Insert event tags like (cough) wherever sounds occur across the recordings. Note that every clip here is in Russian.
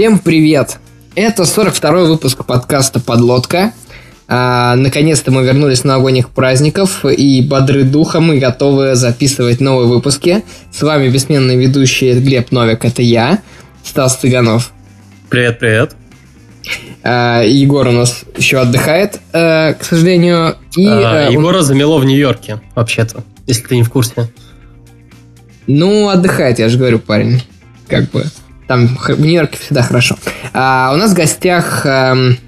Всем привет! Это 42-й выпуск подкаста «Подлодка». А, наконец-то мы вернулись с новогодних праздников и бодры духом и готовы записывать новые выпуски. С вами бессменный ведущий Глеб Новик, это я, Стас Цыганов. Привет, привет. А, Егор у нас еще отдыхает, а, к сожалению. И, а, а, Егора он... замело в Нью-Йорке, вообще-то, если ты не в курсе. Ну, отдыхает, я же говорю, парень. Как бы. Там в Нью-Йорке всегда хорошо. А, у нас в гостях эм,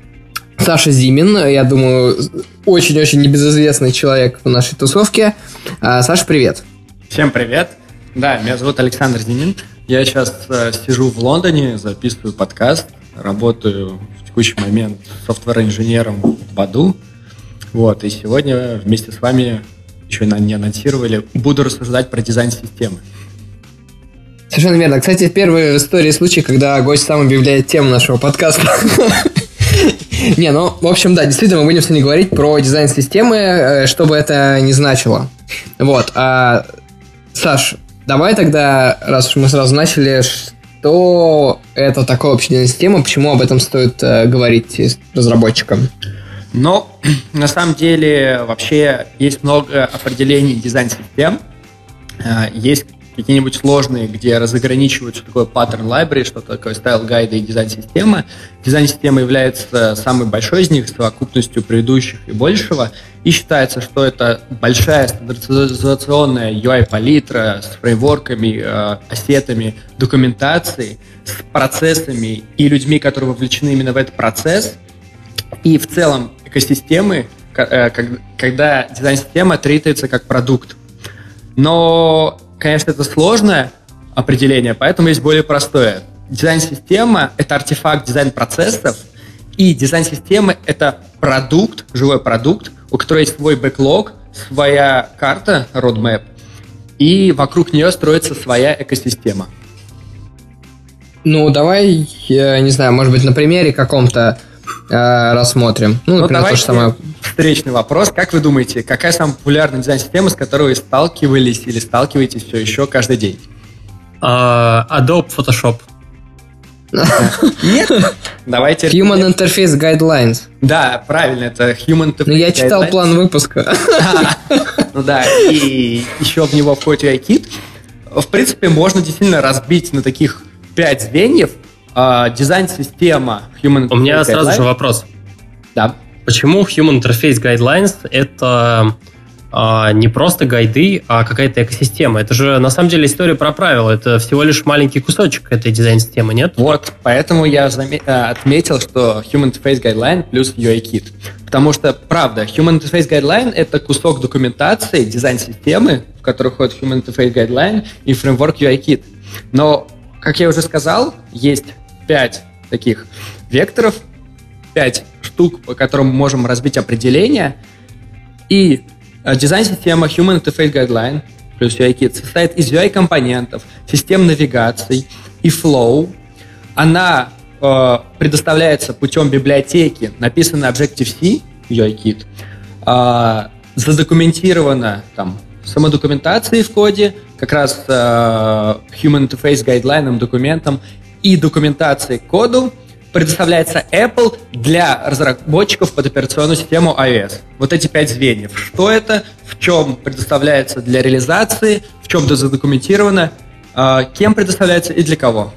Саша Зимин, я думаю, очень-очень небезызвестный человек в нашей тусовке. А, Саша, привет. Всем привет. Да, меня зовут Александр Зимин. Я сейчас э, сижу в Лондоне, записываю подкаст, работаю в текущий момент софтвер-инженером в Баду. Вот, и сегодня вместе с вами еще не анонсировали, буду рассуждать про дизайн системы. Совершенно верно. Кстати, первый в истории случай, когда гость сам объявляет тему нашего подкаста. (laughs) Не, ну, в общем, да, действительно, мы будем сегодня говорить про дизайн системы, э, что бы это ни значило. Вот. А, Саш, давай тогда, раз уж мы сразу начали, что это такое общая дизайн система, почему об этом стоит э, говорить разработчикам? Но (clears throat) на самом деле вообще есть много определений дизайн-систем. Э, есть какие-нибудь сложные, где разограничивают, что такое pattern library, что такое style гайды и дизайн-система. Дизайн-система является самой большой из них, совокупностью предыдущих и большего, и считается, что это большая стандартизационная UI-палитра с фреймворками, э, ассетами, документацией, с процессами и людьми, которые вовлечены именно в этот процесс, и в целом экосистемы, э, когда дизайн-система тритается как продукт. Но Конечно, это сложное определение, поэтому есть более простое. Дизайн-система — это артефакт дизайн-процессов, и дизайн-система — это продукт, живой продукт, у которого есть свой бэклог, своя карта, roadmap, и вокруг нее строится своя экосистема. Ну, давай, я не знаю, может быть, на примере каком-то э, рассмотрим. Ну, ну например, ну, то же самое. Встречный вопрос. Как вы думаете, какая самая популярная дизайн-система, с которой вы сталкивались или сталкиваетесь все еще каждый день? Uh, Adobe Photoshop. (laughs) Нет? Давайте... Human Interface Guidelines. Да, правильно, это Human Interface Ну, я читал план выпуска. (laughs) Ну да, и еще в него входит UI-кит. В принципе, можно действительно разбить на таких пять звеньев, э, дизайн-система Human Interface У меня сразу Guidelines. же вопрос. Да. Почему Human Interface Guidelines это а, не просто гайды, а какая-то экосистема. Это же на самом деле история про правила. Это всего лишь маленький кусочек этой дизайн-системы, нет? Вот, поэтому я э, отметил, что Human Interface Guideline плюс UI-Kit. Потому что, правда, Human Interface Guideline — это кусок документации дизайн-системы, в которую входит Human Interface Guideline и фреймворк UI-Kit. Но, как я уже сказал, есть пять таких векторов, пять штук, по которым мы можем разбить определение. И э, дизайн-система Human Interface Guideline плюс UI-Kit состоит из UI-компонентов, систем навигаций и flow. Она э, предоставляется путем библиотеки, написанной Objective-C, UI-Kit, э, задокументирована там самодокументацией в коде, как раз э, Human Interface Guideline документом и документацией к коду предоставляется Apple для разработчиков под операционную систему iOS. Вот эти пять звеньев. Что это, в чем предоставляется для реализации, в чем это задокументировано, э, кем предоставляется и для кого.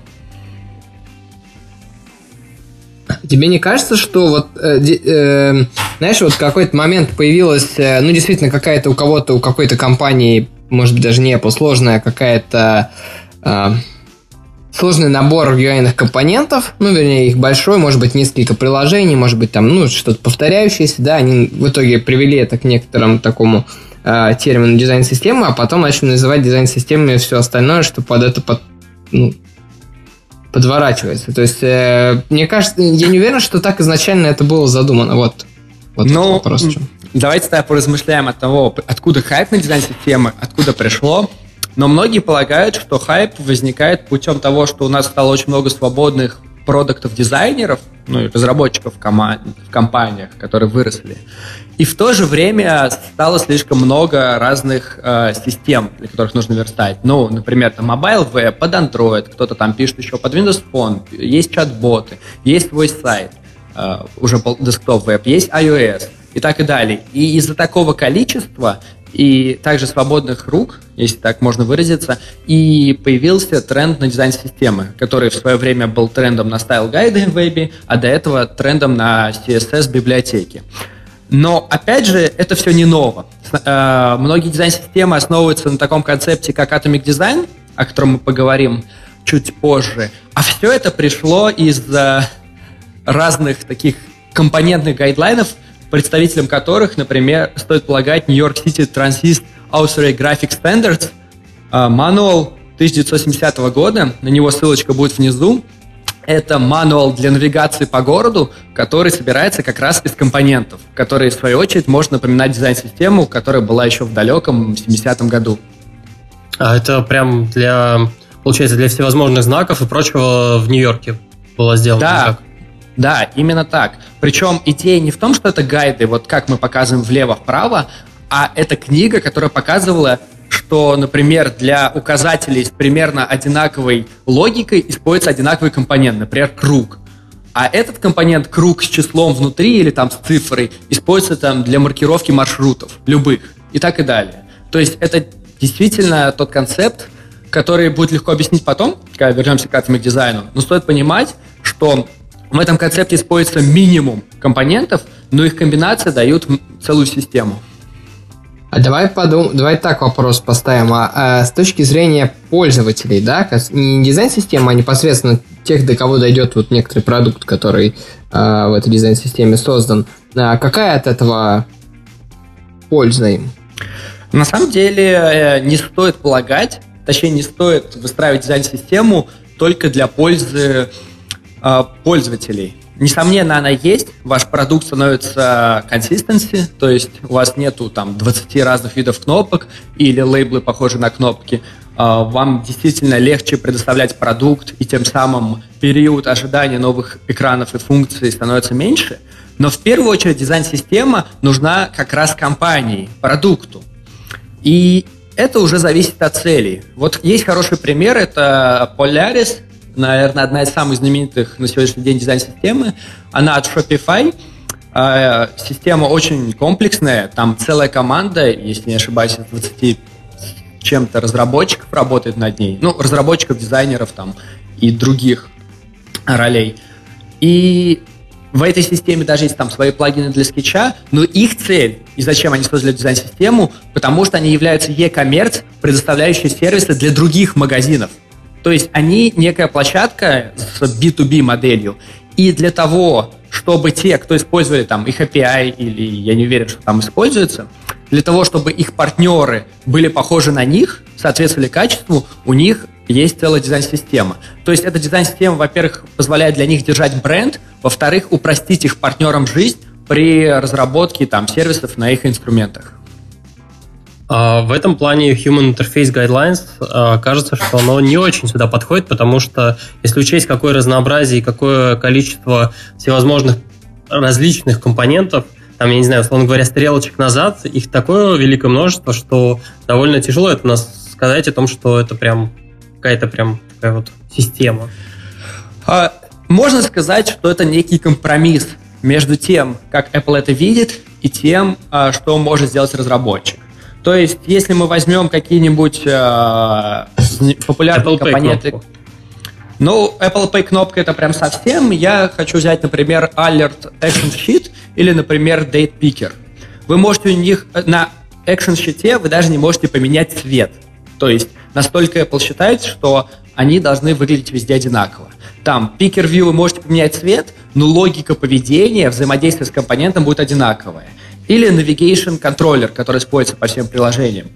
Тебе не кажется, что вот, э, э, знаешь, вот какой-то момент появилась, э, ну, действительно, какая-то у кого-то, у какой-то компании, может быть, даже не Apple, сложная какая-то э, сложный набор UI компонентов, ну, вернее, их большой, может быть, несколько приложений, может быть, там, ну, что-то повторяющееся, да, они в итоге привели это к некоторому такому э, термину дизайн-системы, а потом начали называть дизайн-системами все остальное, что под это под, ну, подворачивается. То есть, э, мне кажется, я не уверен, что так изначально это было задумано. Вот, вот ну, вопрос. Давайте тогда поразмышляем от того, откуда хайп на дизайн-системы, откуда пришло, но многие полагают, что хайп возникает путем того, что у нас стало очень много свободных продуктов-дизайнеров, ну и разработчиков в, кома- в компаниях, которые выросли. И в то же время стало слишком много разных э, систем, для которых нужно верстать. Ну, например, там mobile web под Android, кто-то там пишет еще под Windows Phone, есть чат-боты, есть свой сайт, э, уже desktop веб, есть iOS и так и далее. И из-за такого количества и также свободных рук, если так можно выразиться, и появился тренд на дизайн системы, который в свое время был трендом на style guide ы в вебе, а до этого трендом на CSS-библиотеки. Но, опять же, это все не ново. Э, многие дизайн-системы основываются на таком концепте, как Atomic Design, о котором мы поговорим чуть позже. А все это пришло из разных таких компонентных гайдлайнов, представителем которых, например, стоит полагать New York City Transist Authorized Graphic Standards, мануал 1970 года, на него ссылочка будет внизу. Это мануал для навигации по городу, который собирается как раз из компонентов, которые, в свою очередь, может напоминать дизайн-систему, которая была еще в далеком 70-м году. А это прям для, получается, для всевозможных знаков и прочего в Нью-Йорке было сделано? Да, да, именно так. Причем идея не в том, что это гайды, вот как мы показываем влево-вправо, а это книга, которая показывала, что, например, для указателей с примерно одинаковой логикой используется одинаковый компонент, например, круг. А этот компонент круг с числом внутри или там с цифрой используется там для маркировки маршрутов, любых, и так и далее. То есть это действительно тот концепт, который будет легко объяснить потом, когда вернемся к этому дизайну. Но стоит понимать, что в этом концепте используется минимум компонентов, но их комбинация дают целую систему. А давай подум, давай так вопрос поставим. А, а с точки зрения пользователей, да, не дизайн-система, а непосредственно тех, до кого дойдет вот некоторый продукт, который а, в этой дизайн-системе создан, а какая от этого польза им? На самом деле э, не стоит полагать, точнее не стоит выстраивать дизайн-систему только для пользы Э, пользователей. Несомненно, она есть, ваш продукт становится консистенси, то есть у вас нету там 20 разных видов кнопок или лейблы похожи на кнопки. Э, вам действительно легче предоставлять продукт, и тем самым период ожидания новых экранов и функций становится меньше. Но в первую очередь дизайн-система нужна как раз компании, продукту. И это уже зависит от целей. Вот есть хороший пример, это Polaris, наверное, одна из самых знаменитых на сегодняшний день дизайн-системы. Она от Shopify. А, система очень комплексная, там целая команда, если не ошибаюсь, 20 чем-то разработчиков работает над ней. Ну, разработчиков, дизайнеров там и других ролей. И в этой системе даже есть там свои плагины для скетча, но их цель и зачем они создали дизайн-систему, потому что они являются e-commerce, предоставляющие сервисы для других магазинов – то есть они некая площадка с B2B моделью. И для того, чтобы те, кто использовали там их API или я не уверен, что там используется, для того, чтобы их партнеры были похожи на них, соответствовали качеству, у них есть целая дизайн-система. То есть эта дизайн-система, во-первых, позволяет для них держать бренд, во-вторых, упростить их партнерам жизнь при разработке там, сервисов на их инструментах. А, в этом плане Human Interface Guidelines а, кажется, что оно не очень сюда подходит, потому что если учесть, какое разнообразие и какое количество всевозможных различных компонентов, там, я не знаю, условно говоря, стрелочек назад, их такое великое множество, что довольно тяжело это нас сказать о том, что это прям какая-то прям такая вот система. А, можно сказать, что это некий компромисс между тем, как Apple это видит, и тем, что может сделать разработчик. То есть, если мы возьмем какие-нибудь э, популярные Apple компоненты... Pay ну, Apple Pay кнопка это прям совсем. Я хочу взять, например, Alert Action Sheet или, например, Date Picker. Вы можете у них э, на Action Sheet вы даже не можете поменять цвет. То есть настолько Apple считает, что они должны выглядеть везде одинаково. Там Picker View вы можете поменять цвет, но логика поведения, взаимодействия с компонентом будет одинаковая. Или Navigation Controller, который используется по всем приложениям.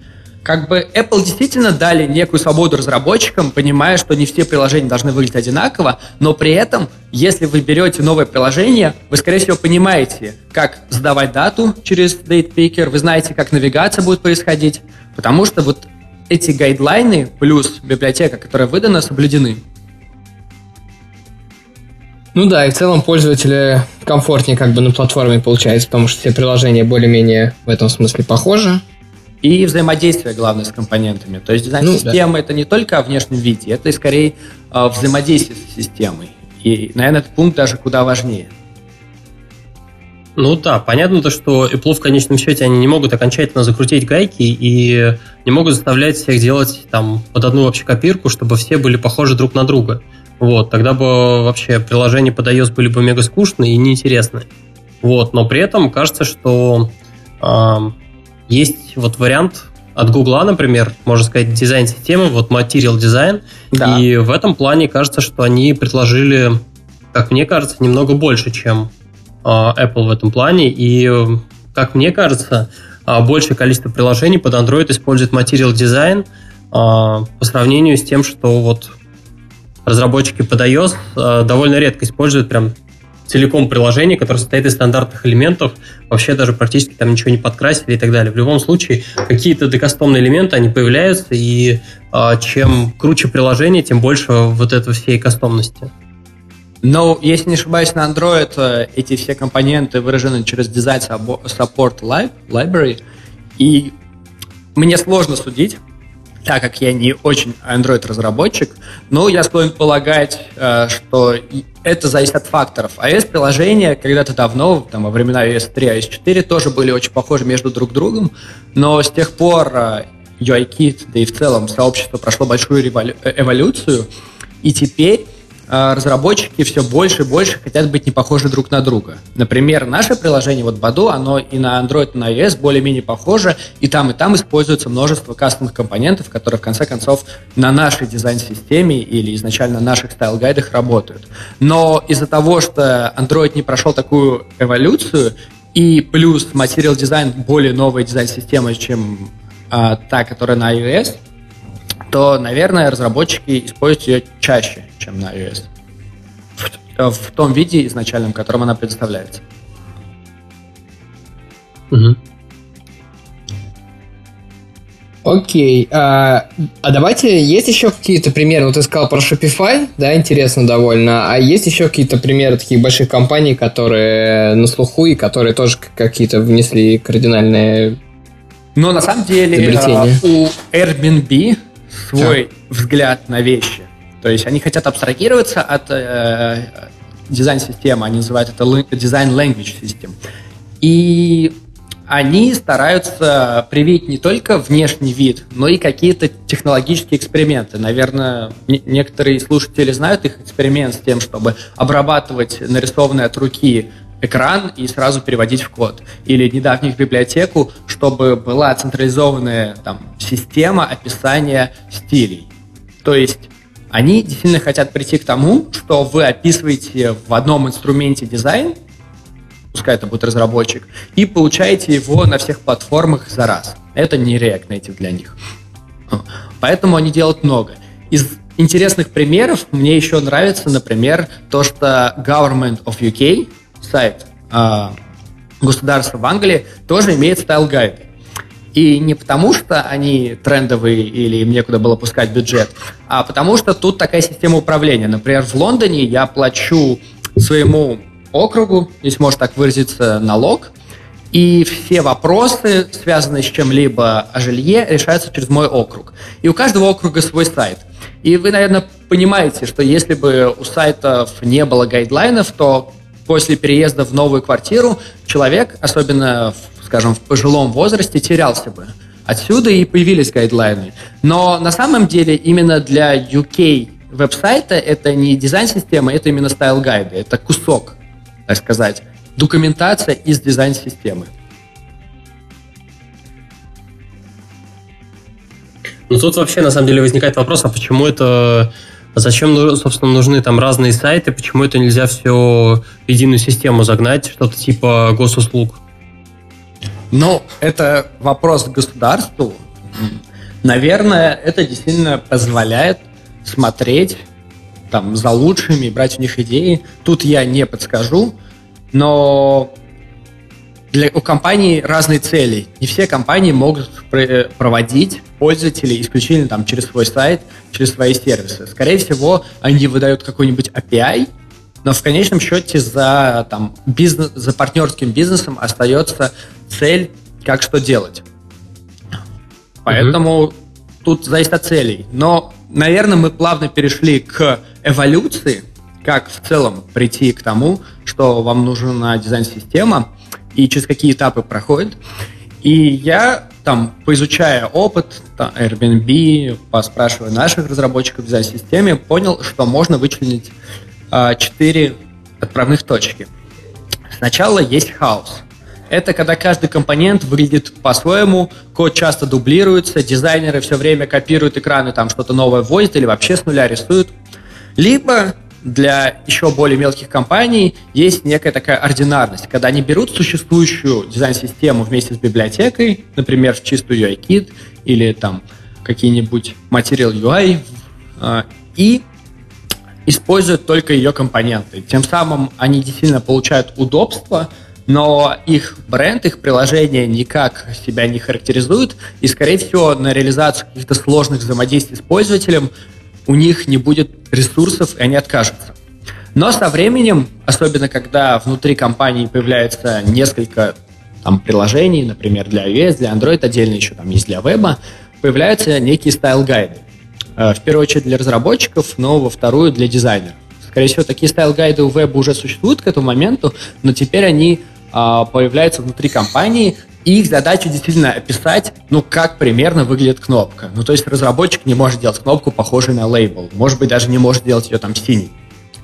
Как бы Apple действительно дали некую свободу разработчикам, понимая, что не все приложения должны выглядеть одинаково, но при этом, если вы берете новое приложение, вы, скорее всего, понимаете, как сдавать дату через Date Picker, вы знаете, как навигация будет происходить, потому что вот эти гайдлайны плюс библиотека, которая выдана, соблюдены. Ну да, и в целом пользователю комфортнее как бы на платформе получается, потому что все приложения более-менее в этом смысле похожи. И взаимодействие, главное, с компонентами. То есть дизайн ну, системы да. это не только о внешнем виде, это и скорее э, взаимодействие с системой. И, наверное, этот пункт даже куда важнее. Ну да, понятно то, что Apple в конечном счете они не могут окончательно закрутить гайки и не могут заставлять всех делать там под одну вообще копирку, чтобы все были похожи друг на друга. Вот, тогда бы вообще приложения под iOS были бы мега скучные и неинтересные. Вот, но при этом кажется, что э, есть вот вариант от Гугла, например, можно сказать, дизайн-системы, вот Material Design, да. и в этом плане кажется, что они предложили, как мне кажется, немного больше, чем э, Apple в этом плане, и, как мне кажется, э, большее количество приложений под Android использует Material Design э, по сравнению с тем, что вот разработчики под iOS э, довольно редко используют прям целиком приложение, которое состоит из стандартных элементов, вообще даже практически там ничего не подкрасили и так далее. В любом случае, какие-то декастомные элементы, они появляются, и э, чем круче приложение, тем больше вот этой всей кастомности. Но, ну, если не ошибаюсь, на Android э, эти все компоненты выражены через Design Support Library, и мне сложно судить, так как я не очень Android-разработчик, но я склонен полагать, э, что это зависит от факторов. iOS-приложения когда-то давно, там, во времена iOS 3, iOS 4, тоже были очень похожи между друг другом, но с тех пор э, UIKit, да и в целом сообщество прошло большую э, эволюцию, и теперь а, разработчики все больше и больше хотят быть не похожи друг на друга. Например, наше приложение, вот Badu, оно и на Android, и на iOS более-менее похоже, и там, и там используется множество кастомных компонентов, которые, в конце концов, на нашей дизайн-системе или изначально наших стайл-гайдах работают. Но из-за того, что Android не прошел такую эволюцию, и плюс Material Design более новая дизайн-система, чем а, та, которая на iOS, то, наверное, разработчики используют ее чаще, чем на iOS. В, в том виде изначальном, в котором она предоставляется. Угу. Окей, а, а давайте, есть еще какие-то примеры, вот ты сказал про Shopify, да, интересно довольно, а есть еще какие-то примеры таких больших компаний, которые на слуху и которые тоже какие-то внесли кардинальные Но на самом деле а, у Airbnb свой да. взгляд на вещи. То есть они хотят абстрагироваться от э, дизайн-системы, они называют это design language system. И они стараются привить не только внешний вид, но и какие-то технологические эксперименты. Наверное, некоторые слушатели знают их эксперимент с тем, чтобы обрабатывать нарисованные от руки экран и сразу переводить в код. Или недавних библиотеку, чтобы была централизованная там, система описания стилей. То есть они действительно хотят прийти к тому, что вы описываете в одном инструменте дизайн, пускай это будет разработчик, и получаете его на всех платформах за раз. Это не React Native для них. Поэтому они делают много. Из интересных примеров мне еще нравится, например, то, что Government of UK, сайт э, государства в Англии, тоже имеет style guide ы. И не потому, что они трендовые или им некуда было пускать бюджет, а потому что тут такая система управления. Например, в Лондоне я плачу своему округу, если можно так выразиться, налог, и все вопросы, связанные с чем-либо о жилье, решаются через мой округ. И у каждого округа свой сайт. И вы, наверное, понимаете, что если бы у сайтов не было guideline ов, то после переезда в новую квартиру человек, особенно в скажем, в пожилом возрасте терялся бы. Отсюда и появились guideline ы. Но на самом деле именно для UK веб-сайта это не дизайн-система, это именно style guide ы. Это кусок, так сказать, документация из дизайн-системы. Ну тут вообще на самом деле возникает вопрос, а почему это зачем, собственно, нужны там разные сайты, почему это нельзя все в единую систему загнать, что-то типа госуслуг? Ну, это вопрос к государству. Наверное, это действительно позволяет смотреть там за лучшими, брать у них идеи. Тут я не подскажу, но для, у компаний разные цели. Не все компании могут проводить пользователей исключительно там, через свой сайт, через свои сервисы. Скорее всего, они выдают какой-нибудь API, но в конечном счете за, там, бизнес, за партнерским бизнесом остается цель, как что делать. Поэтому mm-hmm. тут зависит от целей. Но, наверное, мы плавно перешли к эволюции, как в целом прийти к тому, что вам нужна дизайн-система и через какие этапы проходит. И я там, поизучая опыт там, Airbnb, поспрашивая наших разработчиков дизайн-системе, понял, что можно вычленить а, четыре отправных точки. Сначала есть хаос. Это когда каждый компонент выглядит по-своему, код часто дублируется, дизайнеры все время копируют экраны, там что-то новое вводят или вообще с нуля рисуют. Либо для еще более мелких компаний есть некая такая ординарность, когда они берут существующую дизайн-систему вместе с библиотекой, например, в чистую UI-кит или там какие-нибудь Material UI, а, и используют только ее компоненты. Тем самым они действительно получают удобство, но их бренд, их приложение никак себя не характеризует, и, скорее всего, на реализацию каких-то сложных взаимодействий с пользователем у них не будет ресурсов, и они откажутся. Но со временем, особенно когда внутри компании появляется несколько там, приложений, например, для iOS, для Android, отдельно еще там есть для веба, появляются некие style guide ы. Э, в первую очередь для разработчиков, но во вторую для дизайнеров. Скорее всего, такие style guide ы у веба уже существуют к этому моменту, но теперь они а, появляются внутри компании, и их задача действительно описать, ну, как примерно выглядит кнопка. Ну, то есть разработчик не может делать кнопку, похожую на лейбл. Может быть, даже не может делать ее там синий.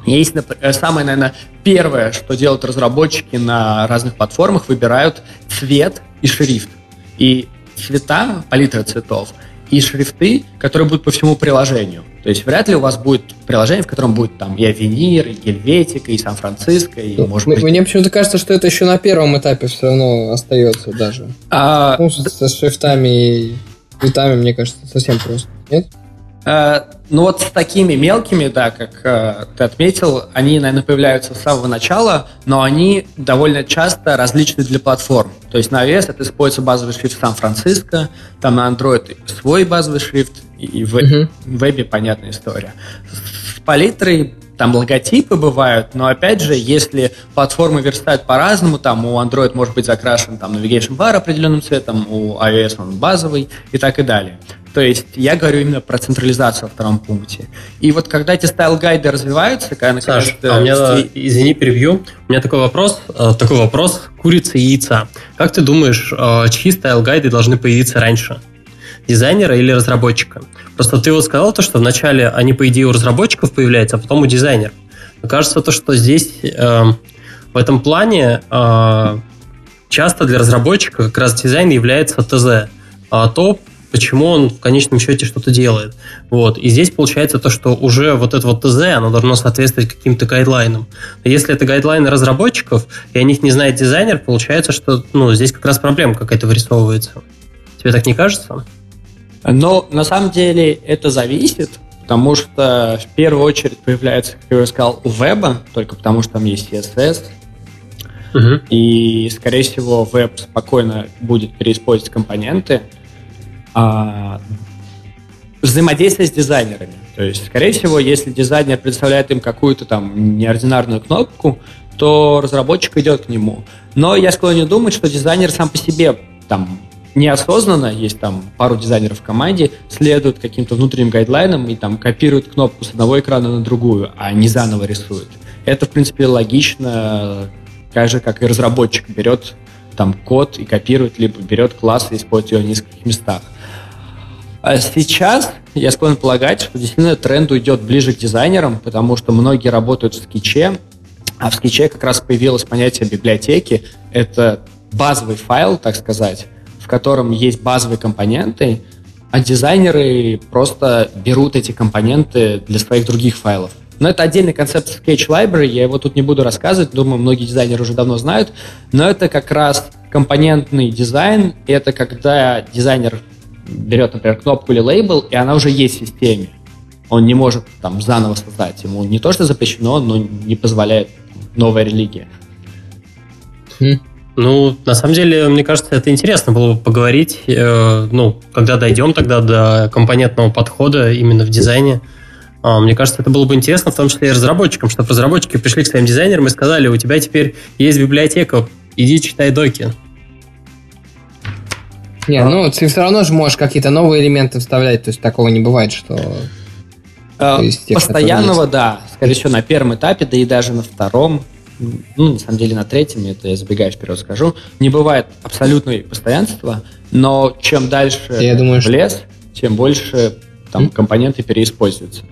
Есть э, самое, наверное, первое, что делают разработчики на разных платформах, выбирают цвет и шрифт. И цвета, палитра цветов – и шрифты, которые будут по всему приложению. То есть вряд ли у вас будет приложение, в котором будет там и Авенир, и Гельветика, и Сан-Франциско, и ну, может быть... Мне почему-то кажется, что это еще на первом этапе все равно остается даже. А... Ну, со шрифтами и цветами, мне кажется, совсем просто. Нет? Э, ну вот с такими мелкими, да, как э, ты отметил, они, наверное, появляются с самого начала, но они довольно часто различны для платформ. То есть на iOS это используется базовый шрифт Сан-Франциско, там на Android свой базовый шрифт, и в, в вебе понятная история. С палитрой там логотипы бывают, но опять же, если платформы верстают по-разному, там у Android может быть закрашен там navigation bar определенным цветом, у iOS он базовый и так и далее. То есть я говорю именно про централизацию во втором пункте. И вот когда эти style guide ы развиваются, когда Саш, а у меня, извини, перебью. У меня такой вопрос, э, такой вопрос курица и яйца. Как ты думаешь, э, чьи style guide ы должны появиться раньше? Дизайнера или разработчика? Просто ты вот сказал то, что вначале они, по идее, у разработчиков появляются, а потом у дизайнеров. Мне кажется, то, что здесь э, в этом плане э, часто для разработчика как раз дизайн является ТЗ. А то, почему он в конечном счете что-то делает. Вот. И здесь получается то, что уже вот это вот ТЗ, оно должно соответствовать каким-то гайдлайнам. Если это гайдлайны разработчиков, и о них не знает дизайнер, получается, что ну, здесь как раз проблема какая-то вырисовывается. Тебе так не кажется? Но на самом деле это зависит, потому что в первую очередь появляется, как я уже сказал, у веба, только потому что там есть CSS, угу. и, скорее всего, веб спокойно будет переиспользовать компоненты, а, взаимодействие с дизайнерами. То есть, скорее всего, если дизайнер представляет им какую-то там неординарную кнопку, то разработчик идет к нему. Но я склонен думать, что дизайнер сам по себе там неосознанно, есть там пару дизайнеров в команде, следуют каким-то внутренним гайдлайнам и там копируют кнопку с одного экрана на другую, а не заново рисуют. Это, в принципе, логично, так же, как и разработчик берет там код и копирует, либо берет класс и использует ее в нескольких местах. А сейчас я склонен полагать, что действительно тренд уйдет ближе к дизайнерам, потому что многие работают в скетче, а в скетче как раз появилось понятие библиотеки. Это базовый файл, так сказать, в котором есть базовые компоненты, а дизайнеры просто берут эти компоненты для своих других файлов. Но это отдельный концепт Sketch Library, я его тут не буду рассказывать, думаю, многие дизайнеры уже давно знают, но это как раз компонентный дизайн, это когда дизайнер берет, например, кнопку или лейбл, и она уже есть в системе. Он не может там заново создать. Ему не то, что запрещено, но не позволяет новая религия. Ну, на самом деле, мне кажется, это интересно было бы поговорить, э, ну, когда дойдем тогда до компонентного подхода именно в дизайне. А, мне кажется, это было бы интересно, в том числе и разработчикам, чтобы разработчики пришли к своим дизайнерам и сказали, у тебя теперь есть библиотека, иди читай доки. Не, ну ты все равно же можешь какие-то новые элементы вставлять, то есть такого не бывает, что... Э, тех, Постоянного, да, скорее всего, на первом этапе, да и даже на втором, ну, на самом деле, на третьем, это я забегаю вперед скажу, не бывает абсолютного постоянства, но чем дальше я думаю, в лес, что... тем больше там компоненты переиспользуются.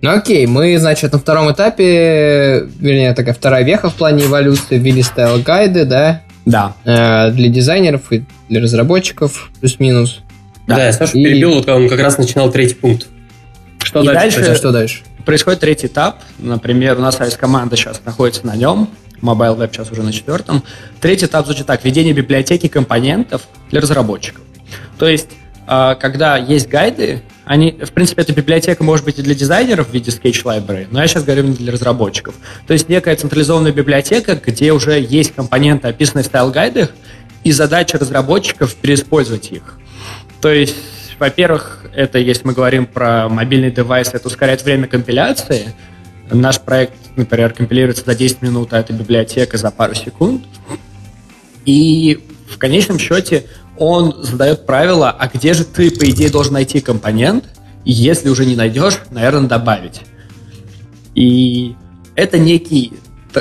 Ну окей, мы, значит, на втором этапе, вернее, такая вторая веха в плане эволюции, ввели style guide ы, да? Да. Э, для дизайнеров и для разработчиков, плюс-минус. Да, да я Сашу и... перебил, вот он как раз начинал третий пункт. Что и дальше? дальше? Что дальше? Происходит третий этап. Например, у нас команда сейчас находится на нем. Mobile Web сейчас уже на четвертом. Третий этап звучит так. Введение библиотеки компонентов для разработчиков. То есть а, когда есть гайды, они, в принципе, эта библиотека может быть и для дизайнеров в виде Sketch Library, но я сейчас говорю для разработчиков. То есть некая централизованная библиотека, где уже есть компоненты, описанные в стайл-гайдах, и задача разработчиков переиспользовать их. То есть, во-первых, это, если мы говорим про мобильный девайс, это ускоряет время компиляции. Наш проект, например, компилируется за 10 минут, а эта библиотека за пару секунд. И в конечном счете он задает правила, а где же ты, по идее, должен найти компонент, и если уже не найдешь, наверное, добавить. И это некий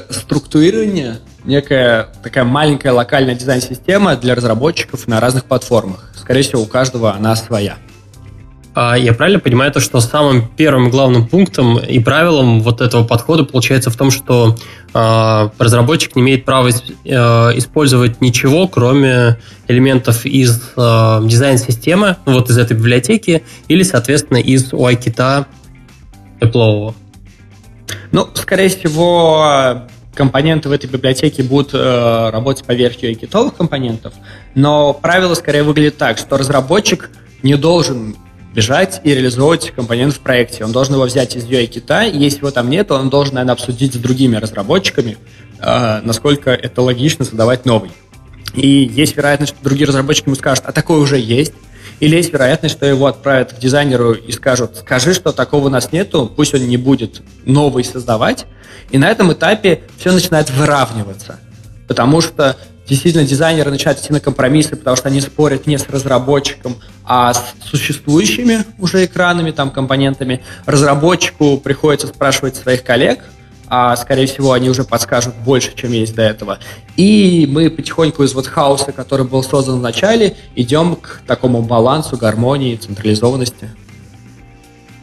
структурирование, некая такая маленькая локальная дизайн-система для разработчиков на разных платформах. Скорее всего, у каждого она своя. А я правильно понимаю то, что самым первым главным пунктом и правилом вот этого подхода получается в том, что э, разработчик не имеет права э, использовать ничего, кроме элементов из э, дизайн-системы, вот из этой библиотеки, или, соответственно, из UI-кита Apple. Ну, скорее всего, компоненты в этой библиотеке будут э, работать поверх UI-китовых компонентов, но правило скорее выглядит так, что разработчик не должен бежать и реализовывать компонент в проекте. Он должен его взять из UI-кита, и если его там нет, он должен, наверное, обсудить с другими разработчиками, э, насколько это логично создавать новый. И есть вероятность, что другие разработчики ему скажут, а такой уже есть. Или есть вероятность, что его отправят к дизайнеру и скажут, скажи, что такого у нас нету, пусть он не будет новый создавать. И на этом этапе все начинает выравниваться. Потому что действительно дизайнеры начинают идти на компромиссы, потому что они спорят не с разработчиком, а с существующими уже экранами, там, компонентами. Разработчику приходится спрашивать своих коллег, а скорее всего они уже подскажут больше, чем есть до этого. И мы потихоньку из вот хаоса, который был создан в начале, идем к такому балансу, гармонии, централизованности.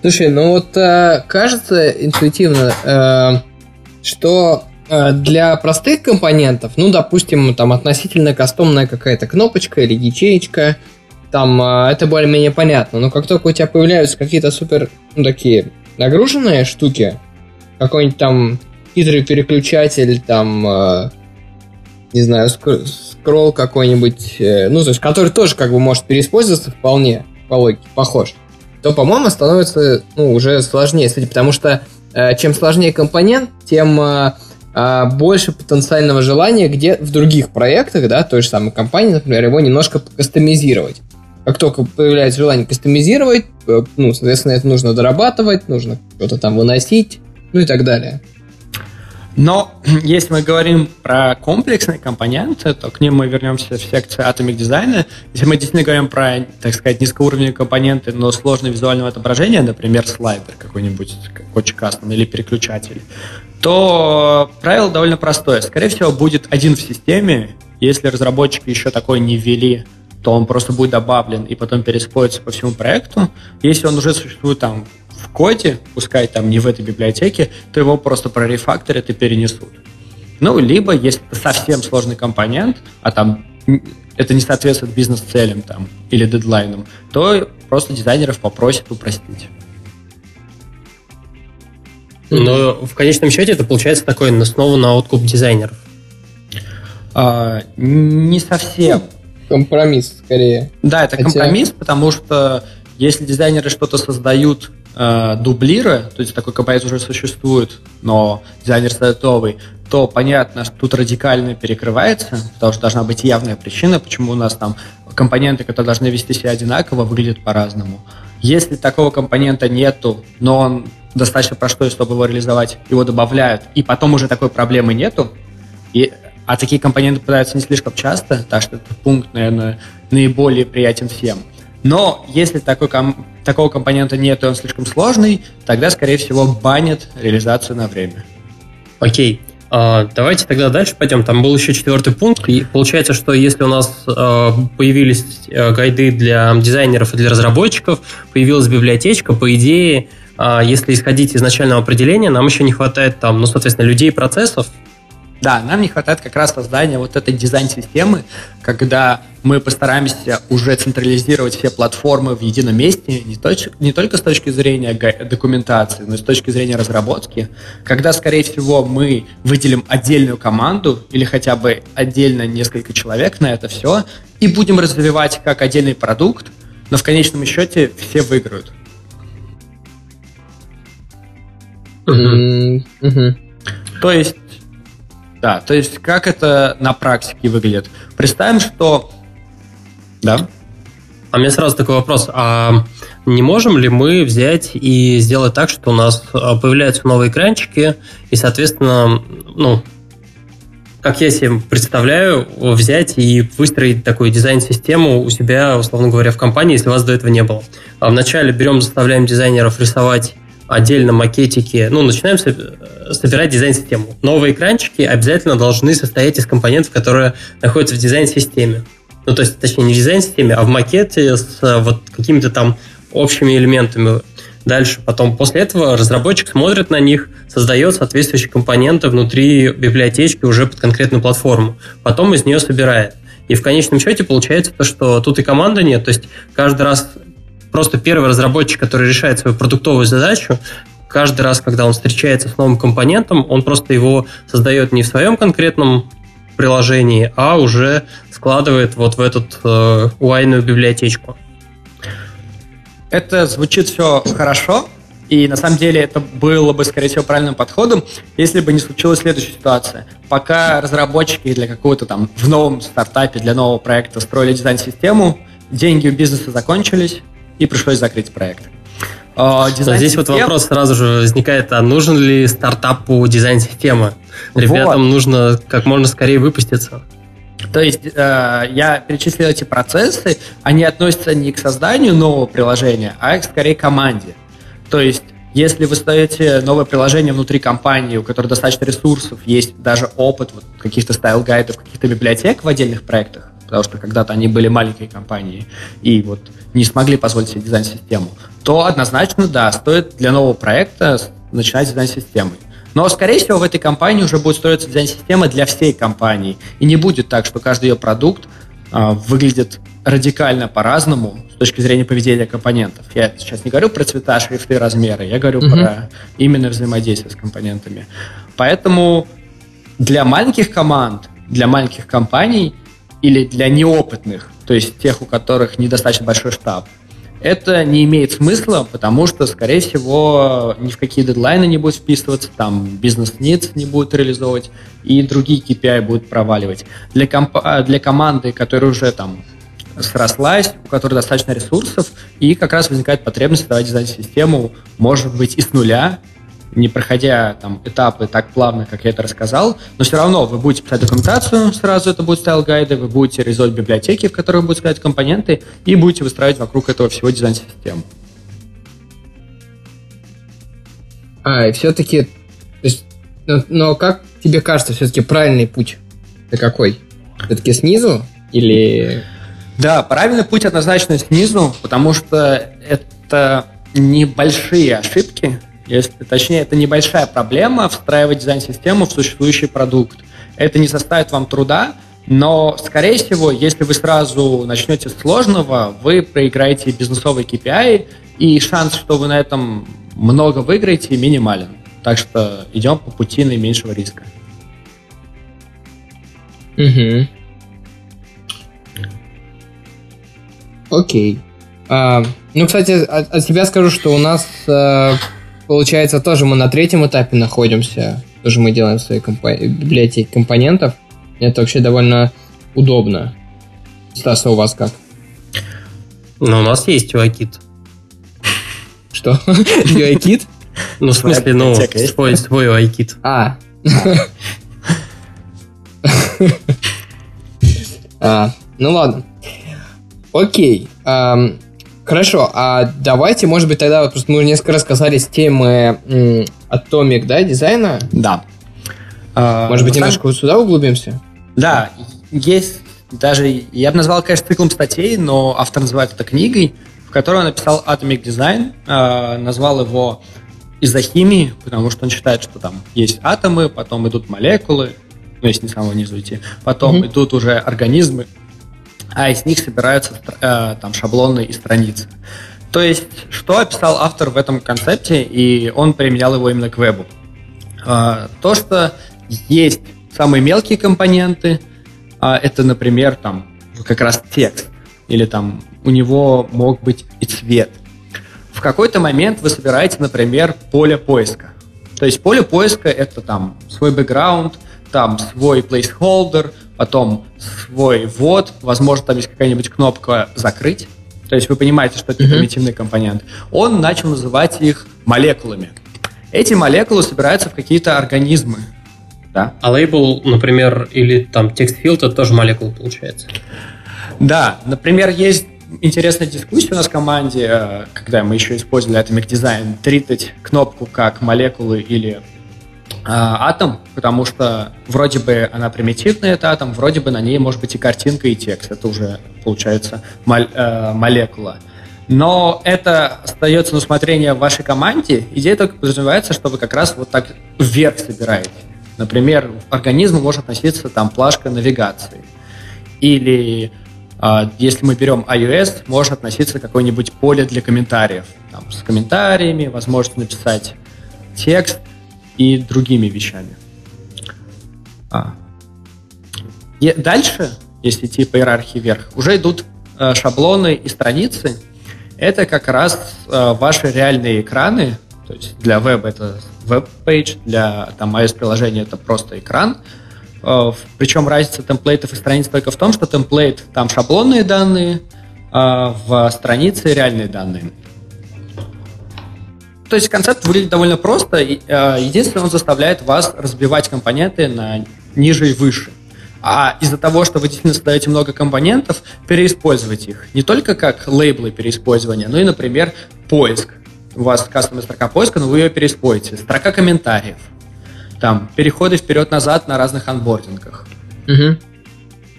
Слушай, ну вот э, кажется интуитивно, э, что Э, для простых компонентов, ну, допустим, там относительно кастомная какая-то кнопочка или ячеечка, там э, это более-менее понятно. Но как только у тебя появляются какие-то супер, ну, такие нагруженные штуки, какой-нибудь там хитрый переключатель, там, э, не знаю, скролл какой-нибудь, ну, то есть, который тоже как бы может переиспользоваться вполне, по логике, похож, то, по-моему, становится, ну, уже сложнее, кстати, потому что чем сложнее компонент, тем а, больше потенциального желания где в других проектах, да, той же самой компании, например, его немножко кастомизировать. Как только появляется желание кастомизировать, э, ну, соответственно, это нужно дорабатывать, нужно что-то там выносить, ну и так далее. Но (clears throat) если мы говорим про комплексные компоненты, то к ним мы вернемся в секцию Atomic Design. Если мы действительно говорим про, так сказать, низкоуровневые компоненты, но сложное визуальное отображение, например, слайдер какой-нибудь, очень кастом или переключатель, то правило довольно простое. Скорее всего, будет один в системе. Если разработчики еще такой не ввели, то он просто будет добавлен и потом переспоится по всему проекту. Если он уже существует там в коде, пускай там не в этой библиотеке, то его просто прорефакторят и перенесут. Ну, либо, если это совсем сложный компонент, а там это не соответствует бизнес-целям там, или дедлайнам, то просто дизайнеров попросят упростить. Но в конечном счете это получается такой снова на откуп дизайнеров. А, не совсем. Компромисс, скорее. Да, это Хотя... компромисс, потому что если дизайнеры что-то создают э, дублируя, то есть такой компонент уже существует, но дизайнер создает новый, то понятно, что тут радикально перекрывается, потому что должна быть явная причина, почему у нас там компоненты, которые должны вести себя одинаково, выглядят по-разному. Если такого компонента нету, но он достаточно простой, чтобы его реализовать, его добавляют, и потом уже такой проблемы нету, и, а такие компоненты попадаются не слишком часто, так что этот пункт, наверное, наиболее приятен всем. Но если такой ком- такого компонента нет, и он слишком сложный, тогда, скорее всего, банят реализацию на время. Окей. А, давайте тогда дальше пойдем. Там был еще четвертый пункт. И получается, что если у нас а, появились а, гайды для дизайнеров и для разработчиков, появилась библиотечка, по идее, если исходить из начального определения, нам еще не хватает там, ну, соответственно, людей процессов, да, нам не хватает как раз создания вот этой дизайн-системы, когда мы постараемся уже централизировать все платформы в едином месте, не, точ, не только с точки зрения документации, но и с точки зрения разработки, когда, скорее всего, мы выделим отдельную команду или хотя бы отдельно несколько человек на это все и будем развивать как отдельный продукт, но в конечном счете все выиграют. Mm-hmm. То есть да, то есть как это на практике выглядит? Представим, что... Да? А у меня сразу такой вопрос. А не можем ли мы взять и сделать так, что у нас а, появляются новые экранчики, и, соответственно, ну, как я себе представляю, взять и выстроить такую дизайн-систему у себя, условно говоря, в компании, если у вас до этого не было. А вначале берем, заставляем дизайнеров рисовать отдельно макетики, ну, начинаем собирать дизайн-систему. Новые экранчики обязательно должны состоять из компонентов, которые находятся в дизайн-системе. Ну, то есть, точнее, не в дизайн-системе, а в макете с вот какими-то там общими элементами. Дальше, потом, после этого разработчик смотрит на них, создает соответствующие компоненты внутри библиотечки уже под конкретную платформу. Потом из нее собирает. И в конечном счете получается то, что тут и команды нет. То есть каждый раз просто первый разработчик, который решает свою продуктовую задачу, каждый раз, когда он встречается с новым компонентом, он просто его создает не в своем конкретном приложении, а уже складывает вот в эту э, библиотечку. Это звучит все хорошо, и на самом деле это было бы, скорее всего, правильным подходом, если бы не случилась следующая ситуация. Пока разработчики для какого-то там в новом стартапе, для нового проекта строили дизайн-систему, деньги у бизнеса закончились, и пришлось закрыть проект. А, дизайн Здесь вот вопрос сразу же возникает, а нужен ли стартапу дизайн-система? Ребятам вот. нужно как можно скорее выпуститься. То есть э, я перечислил эти процессы, они относятся не к созданию нового приложения, а скорее к команде. То есть если вы создаете новое приложение внутри компании, у которой достаточно ресурсов, есть даже опыт вот, каких-то стайл-гайдов, каких-то библиотек в отдельных проектах, потому что когда-то они были маленькой компанией, и вот не смогли позволить себе дизайн-систему, то однозначно, да, стоит для нового проекта начинать дизайн-системой. Но, скорее всего, в этой компании уже будет строиться дизайн-система для всей компании. И не будет так, что каждый ее продукт а, выглядит радикально по-разному с точки зрения поведения компонентов. Я сейчас не говорю про цвета, шрифты, размеры, я говорю угу. про именно взаимодействие с компонентами. Поэтому для маленьких команд, для маленьких компаний или для неопытных, то есть тех, у которых недостаточно большой штаб, это не имеет смысла, потому что, скорее всего, ни в какие дедлайны не будет вписываться, там business needs не будет реализовывать, и другие KPI будут проваливать. Для, комп- для команды, которая уже там срослась, у которой достаточно ресурсов, и как раз возникает потребность создавать дизайн-систему, может быть, и с нуля, не проходя там этапы так плавно, как я это рассказал, но все равно вы будете писать документацию, сразу это будет стайл-гайды, вы будете реализовать библиотеки, в которых будут сказать компоненты, и будете выстраивать вокруг этого всего дизайн-систему. А, и все-таки, но, но как тебе кажется, все-таки правильный путь? Это какой? Все-таки снизу или... Да, правильный путь однозначно снизу, потому что это небольшие ошибки, если, точнее, это небольшая проблема встраивать дизайн-систему в существующий продукт. Это не составит вам труда, но, скорее всего, если вы сразу начнете с сложного, вы проиграете бизнесовый KPI, и шанс, что вы на этом много выиграете, минимален. Так что идем по пути наименьшего риска. Угу. Окей. А, ну, кстати, от, от себя скажу, что у нас а, Получается, тоже мы на третьем этапе находимся. Тоже мы делаем свои компо- библиотеки компонентов. Это вообще довольно удобно. Стас, а у вас как? Ну, у нас есть UIKit. Что? (laughs) UI-кит? Ну, в смысле, ну, свой, свой UI-кит. А. (laughs) а. Ну ладно. Окей. Хорошо, а давайте, может быть, тогда вот просто мы уже несколько раз касались темы Atomic, да, дизайна? Да. А, может быть, немножко вот сюда углубимся? Да, есть даже, я бы назвал, конечно, циклом статей, но автор называет это книгой, в которой он написал Atomic Design, э, назвал его из-за химии, потому что он считает, что там есть атомы, потом идут молекулы, ну, если не с самого низу идти, потом mm-hmm. идут уже организмы, а из них собираются э, там шаблоны и страницы. То есть, что описал автор в этом концепте, и он применял его именно к вебу. Э, то, что есть самые мелкие компоненты, э, это, например, там как раз текст, или там у него мог быть и цвет. В какой-то момент вы собираете, например, поле поиска. То есть поле поиска это там свой бэкграунд, там свой placeholder, потом свой ввод, возможно, там есть какая-нибудь кнопка «закрыть», то есть вы понимаете, что это mm-hmm. примитивный компонент, он начал называть их молекулами. Эти молекулы собираются в какие-то организмы. Да? А лейбл, например, или там текст field, это тоже молекула получается? Да, например, есть интересная дискуссия у нас в команде, э, когда мы еще использовали Atomic Design, тритать кнопку как молекулы или атом, потому что вроде бы она примитивная, это атом, вроде бы на ней может быть и картинка, и текст. Это уже получается э, молекула. Но это остается на усмотрение вашей команде. Идея только подразумевается, что вы как раз вот так вверх собираете. Например, организму может относиться там плашка навигации. Или э, если мы берем iOS, может относиться какое-нибудь поле для комментариев. Там, с комментариями, возможность написать текст – и другими вещами. А. И дальше, если идти по иерархии вверх, уже идут э, шаблоны и страницы. Это как раз э, ваши реальные экраны. То есть для веба это веб-пейдж, для там, iOS-приложения это просто экран. Э, причем разница темплейтов и страниц только в том, что template там шаблонные данные, а в странице реальные данные. То есть концепт выглядит довольно просто. Э, единственное, он заставляет вас разбивать компоненты на ниже и выше. А из-за того, что вы действительно создаете много компонентов, переиспользовать их. Не только как лейблы переиспользования, но и, например, поиск. У вас кастомная строка поиска, но вы ее переиспользуете. Строка комментариев. Там, переходы вперед-назад на разных анбордингах. Угу.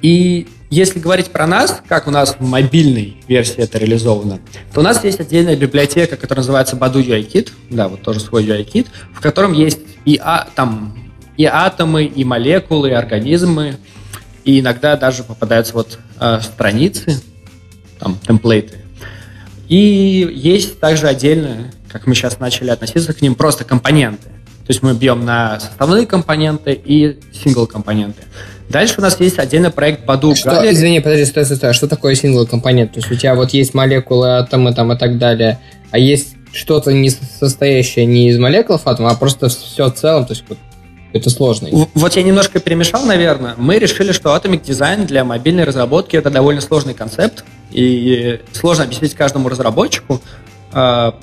И если говорить про нас, как у нас в мобильной версии это реализовано, то у нас есть отдельная библиотека, которая называется Badu UI-Kit, да, вот тоже свой UI-Kit, в котором есть и, а, там, и атомы, и молекулы, и организмы, и иногда даже попадаются вот э, страницы, там, темплейты. И есть также отдельно, как мы сейчас начали относиться к ним, просто компоненты. То есть мы бьем на составные компоненты и сингл-компоненты. Дальше у нас есть отдельный проект Badu что, Gallery. Извини, подожди, стой, стой, стой. А что такое сингл компонент? То есть у тебя вот есть молекулы, атомы там и так далее, а есть что-то не состоящее не из молекул атома, а просто все целом, то есть это сложно. Вот я немножко перемешал, наверное. Мы решили, что Atomic Design для мобильной разработки это довольно сложный концепт, и сложно объяснить каждому разработчику, а,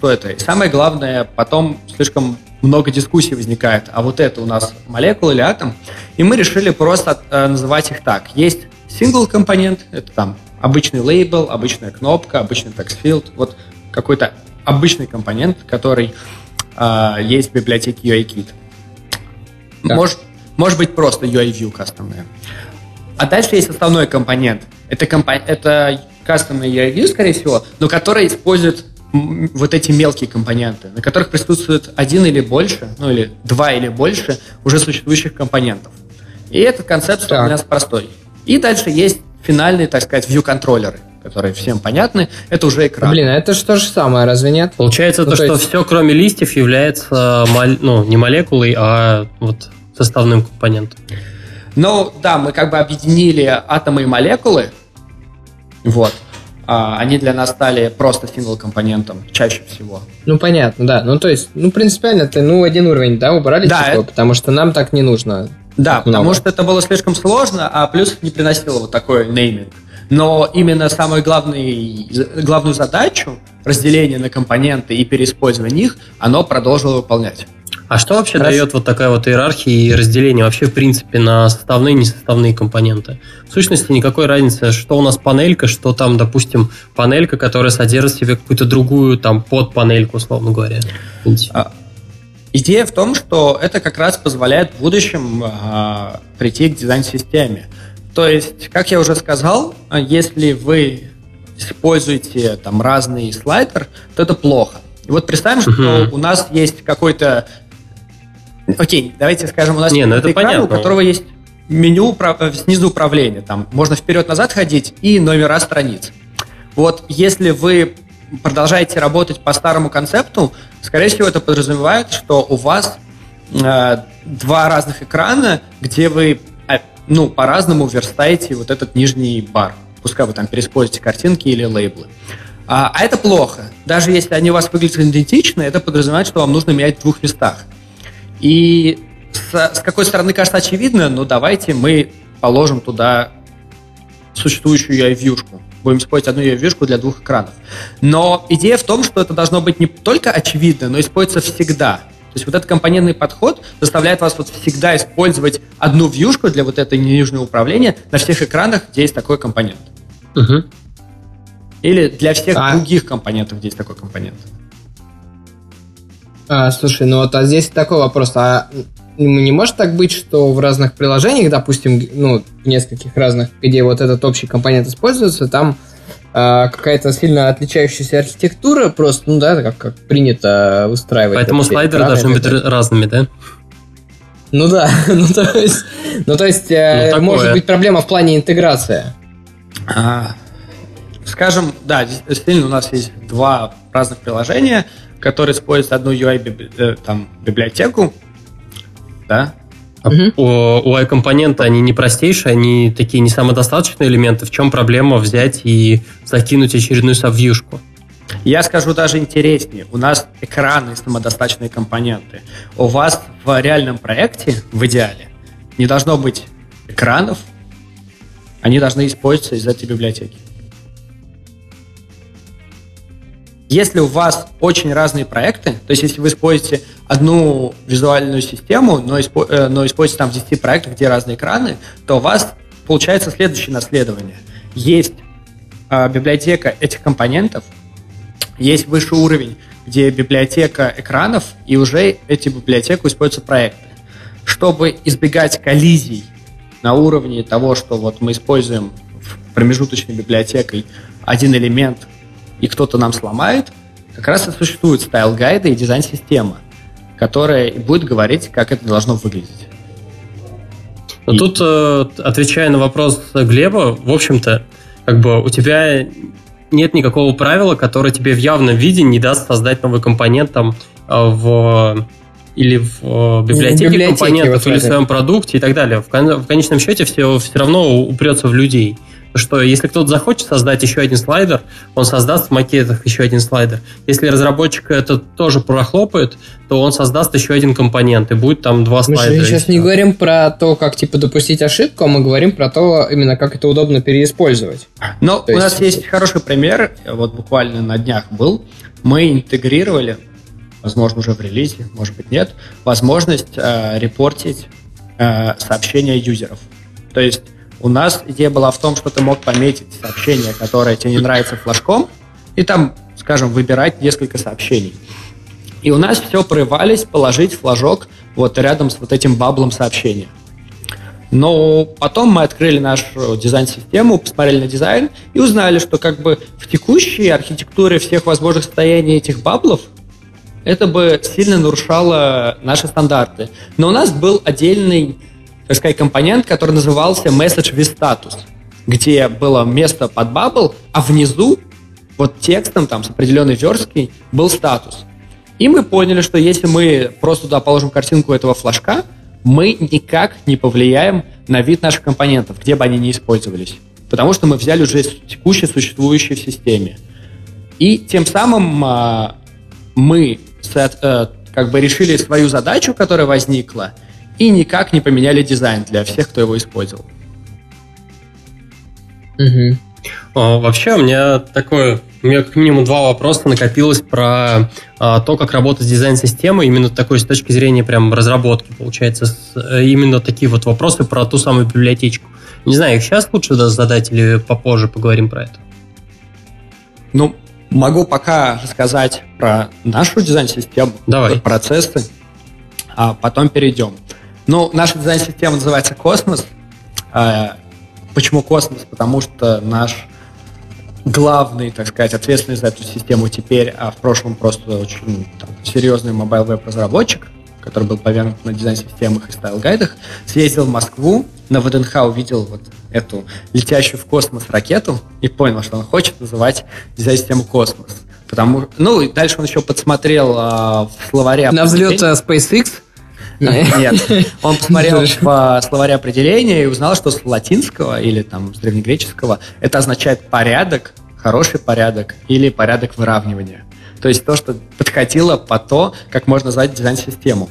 что это. И самое главное, потом слишком много дискуссий возникает, а вот это у нас молекула или атом, и мы решили просто э, называть их так. Есть single компонент, это там обычный лейбл, обычная кнопка, обычный текстфилд, вот какой-то обычный компонент, который э, есть в библиотеке UIKit. Может, может быть просто UI-view кастомная. А дальше есть основной компонент. Это, компо- это кастомный UI-view, скорее всего, но который использует вот эти мелкие компоненты, на которых присутствует один или больше, ну или два или больше уже существующих компонентов. И этот концепт так. у нас простой. И дальше есть финальные, так сказать, view-контроллеры, которые всем понятны. Это уже экран. Блин, а это же то же самое, разве нет? Получается ну, то, то есть... что все, кроме листьев, является ну, не молекулой, а вот составным компонентом. Ну, да, мы как бы объединили атомы и молекулы, вот, они для нас стали просто сингл-компонентом чаще всего. Ну, понятно, да. Ну, то есть, ну, принципиально, ты, ну, один уровень, да, убрали да, число, это... потому что нам так не нужно. Да, потому что это было слишком сложно, а плюс не приносило вот такой нейминг. Но именно самую главный, главную задачу разделения на компоненты и переиспользования их оно продолжило выполнять. А что вообще Хорошо. дает вот такая вот иерархия и разделение вообще в принципе на составные и несоставные компоненты? В сущности никакой разницы, что у нас панелька, что там, допустим, панелька, которая содержит в себе какую-то другую там подпанельку, условно говоря. А, идея в том, что это как раз позволяет в будущем а, прийти к дизайн-системе. То есть, как я уже сказал, если вы используете там разный слайдер, то это плохо. И вот представим, что uh-huh. у нас есть какой-то Окей, давайте скажем, у нас Не, ну это экран, понятно. у которого есть меню э, снизу управления. Там можно вперед-назад ходить и номера страниц. Вот если вы продолжаете работать по старому концепту, скорее всего, это подразумевает, что у вас э, два разных экрана, где вы э, ну, по-разному верстаете вот этот нижний бар. Пускай вы там переиспользуете картинки или лейблы. А, а это плохо. Даже если они у вас выглядят идентично, это подразумевает, что вам нужно менять в двух местах. И с, с какой стороны кажется очевидно, но давайте мы положим туда существующую UI-вьюшку. Будем использовать одну UI-вьюшку для двух экранов. Но идея в том, что это должно быть не только очевидно, но использоваться всегда. То есть вот этот компонентный подход заставляет вас вот всегда использовать одну вьюшку для вот этой нижнего управления на всех экранах, где есть такой компонент. Угу. Или для всех а... других компонентов, где есть такой компонент. А, слушай, ну вот а здесь такой вопрос. А не может так быть, что в разных приложениях, допустим, ну, в нескольких разных, где вот этот общий компонент используется, там а, какая-то сильно отличающаяся архитектура, просто, ну да, как, как принято выстраивать. Поэтому слайдеры должны быть разными, да? Ну да, (laughs) ну то есть, ну, то есть э, ну, может быть проблема в плане интеграции. А, скажем, да, действительно у нас есть два разных приложения, который использует одну UI э, там, библиотеку, да, Uh-huh. UI-компоненты, они не простейшие, они такие не самодостаточные элементы. В чем проблема взять и закинуть очередную сабвьюшку? Я скажу даже интереснее. У нас экраны самодостаточные компоненты. У вас в реальном проекте, в идеале, не должно быть экранов, они должны использоваться из этой библиотеки. Если у вас очень разные проекты, то есть если вы используете одну визуальную систему, но, испо, э, но используете там в 10 проектах, где разные экраны, то у вас получается следующее наследование. Есть э, библиотека этих компонентов, есть высший уровень, где библиотека экранов, и уже эти библиотеку используются проекты. Чтобы избегать коллизий на уровне того, что вот мы используем промежуточной библиотекой один элемент и кто-то нам сломает, как раз и существуют стайл-гайды и дизайн-система, которая будет говорить, как это должно выглядеть. Но и... тут, э, отвечая на вопрос Глеба, в общем-то, как бы у тебя нет никакого правила, которое тебе в явном виде не даст создать новый компонент там э, в или в э, библиотеке, библиотеке компонентов, вот или в своем продукте и так далее. В, кон- в конечном счете все, все равно упрется в людей что если кто-то захочет создать еще один слайдер, он создаст в макетах еще один слайдер. Если разработчик это тоже прохлопает, то он создаст еще один компонент, и будет там два мы слайдера. Мы сейчас не говорим про то, как типа допустить ошибку, а мы говорим про то, именно как это удобно переиспользовать. Но то у есть... нас есть хороший пример, вот буквально на днях был. Мы интегрировали, возможно, уже в релизе, может быть, нет, возможность э, репортить э, сообщения юзеров. То есть у нас идея была в том, что ты мог пометить сообщение, которое тебе не нравится флажком, и там, скажем, выбирать несколько сообщений. И у нас все порывались положить флажок вот рядом с вот этим баблом сообщения. Но потом мы открыли нашу дизайн-систему, посмотрели на дизайн и узнали, что как бы в текущей архитектуре всех возможных состояний этих баблов это бы сильно нарушало наши стандарты. Но у нас был отдельный сказать, компонент, который назывался Message with Status, где было место под bubble, а внизу вот текстом там с определенной версткой был статус. И мы поняли, что если мы просто туда положим картинку этого флажка, мы никак не повлияем на вид наших компонентов, где бы они ни использовались. Потому что мы взяли уже текущие существующие в системе. И тем самым а, мы а, как бы решили свою задачу, которая возникла, и никак не поменяли дизайн для всех, кто его использовал. Угу. Вообще, у меня такое, у меня как минимум два вопроса накопилось про а, то, как работает дизайн-система, именно такой с точки зрения прям разработки, получается, с, э, именно такие вот вопросы про ту самую библиотечку. Не знаю, их сейчас лучше задать или попозже поговорим про это? Ну, могу пока рассказать про нашу дизайн-систему, Давай. про процессы, а потом перейдем. Ну, наша дизайн-система называется «Космос». А, почему «Космос»? Потому что наш главный, так сказать, ответственный за эту систему теперь, а в прошлом просто очень там, серьезный mobile веб-разработчик, который был повернут на дизайн-системах и стайл-гайдах, съездил в Москву, на ВДНХ увидел вот эту летящую в космос ракету и понял, что он хочет называть дизайн-систему «Космос». Потому, ну, и дальше он еще подсмотрел а, в словаре... На взлет SpaceX? Нет. Он посмотрел в словаре определения и узнал, что с латинского или там с древнегреческого это означает порядок, хороший порядок или порядок выравнивания. То есть то, что подходило по то, как можно назвать дизайн-систему.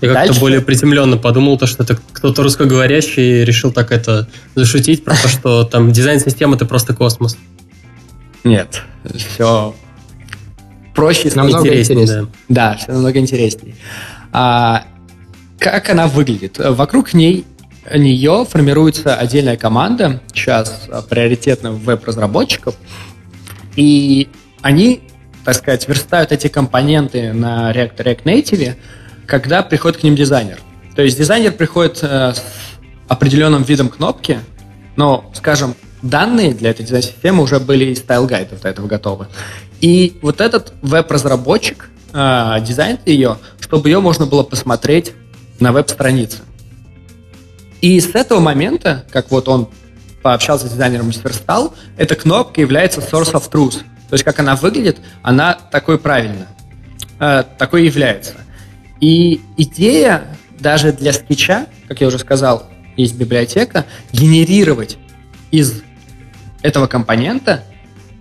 Я как-то более приземленно подумал, то, что это кто-то русскоговорящий решил так это зашутить, про то, что там дизайн-система это просто космос. Нет, все проще и намного интереснее. Да. да, все намного интереснее. А, как она выглядит? Вокруг ней нее формируется отдельная команда, сейчас приоритетно веб-разработчиков, и они так сказать, верстают эти компоненты на React React Native, когда приходит к ним дизайнер. То есть дизайнер приходит э, с определенным видом кнопки, но, скажем, данные для этой дизайн-системы уже были из стайл-гайдов до этого готовы. И вот этот веб-разработчик э, дизайнит ее, чтобы ее можно было посмотреть на веб-странице. И с этого момента, как вот он пообщался с дизайнером и сверстал, эта кнопка является source of truth. То есть как она выглядит, она такой правильно, э, такой является. И идея даже для скетча, как я уже сказал, есть библиотека, генерировать из этого компонента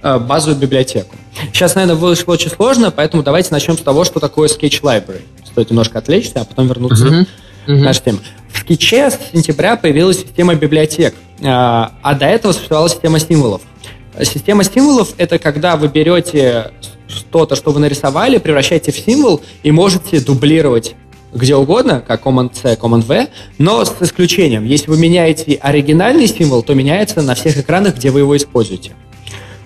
базовую библиотеку. Сейчас, наверное, вышло очень сложно, поэтому давайте начнем с того, что такое Sketch Library. Стоит немножко отвлечься, а потом вернуться uh-huh. к нашей теме. В скетче с сентября появилась система библиотек, э, а до этого существовала система символов. Система стимулов – это когда вы берете что-то, что вы нарисовали, превращаете в символ и можете дублировать где угодно, как Command-C, Command-V, но с исключением. Если вы меняете оригинальный символ, то меняется на всех экранах, где вы его используете.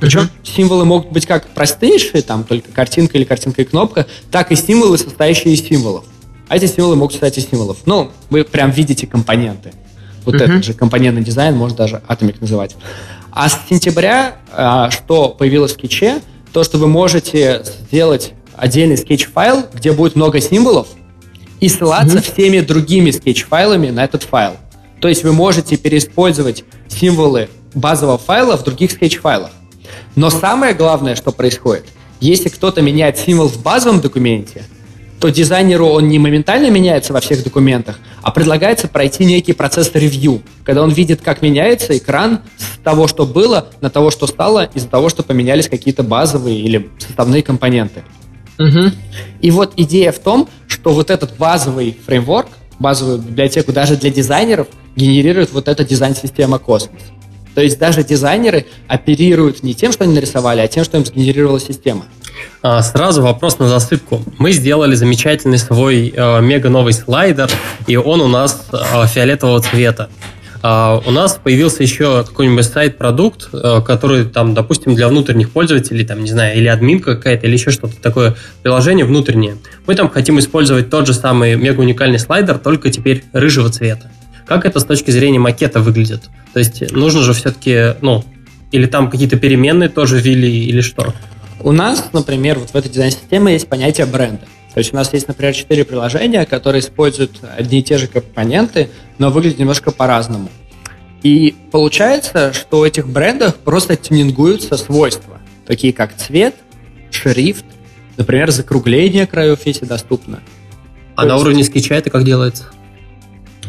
Причем символы могут быть как простейшие, там только картинка или картинка и кнопка, так и символы, состоящие из символов. А эти символы могут состоять из символов. Ну, вы прям видите компоненты. Вот mm-hmm. этот же компонентный дизайн можно даже atomic называть. А с сентября, а, что появилось в скетче, то, что вы можете сделать отдельный Sketch-файл, где будет много символов, и ссылаться mm-hmm. всеми другими скетч-файлами на этот файл. То есть вы можете переиспользовать символы базового файла в других скетч-файлах. Но самое главное, что происходит, если кто-то меняет символ в базовом документе, то дизайнеру он не моментально меняется во всех документах, а предлагается пройти некий процесс ревью, когда он видит, как меняется экран с того, что было, на того, что стало, из-за того, что поменялись какие-то базовые или составные компоненты. Угу. И вот идея в том, что вот этот базовый фреймворк, базовую библиотеку даже для дизайнеров генерирует вот эта дизайн-система Космос. То есть даже дизайнеры оперируют не тем, что они нарисовали, а тем, что им сгенерировала система. А, сразу вопрос на засыпку. Мы сделали замечательный свой э, мега новый слайдер, и он у нас э, фиолетового цвета. Uh, у нас появился еще какой-нибудь сайт-продукт, uh, который там, допустим, для внутренних пользователей, там, не знаю, или админка какая-то, или еще что-то такое, приложение внутреннее. Мы там хотим использовать тот же самый мега уникальный слайдер, только теперь рыжего цвета. Как это с точки зрения макета выглядит? То есть нужно же все-таки, ну, или там какие-то переменные тоже ввели, или что? У нас, например, вот в этой дизайн-системе есть понятие бренда. То есть у нас есть, например, четыре приложения, которые используют одни и те же компоненты, но выглядят немножко по-разному. И получается, что у этих брендов просто тюнингуются свойства, такие как цвет, шрифт, например, закругление краев, если доступно. А То на есть... уровне скетча это как делается?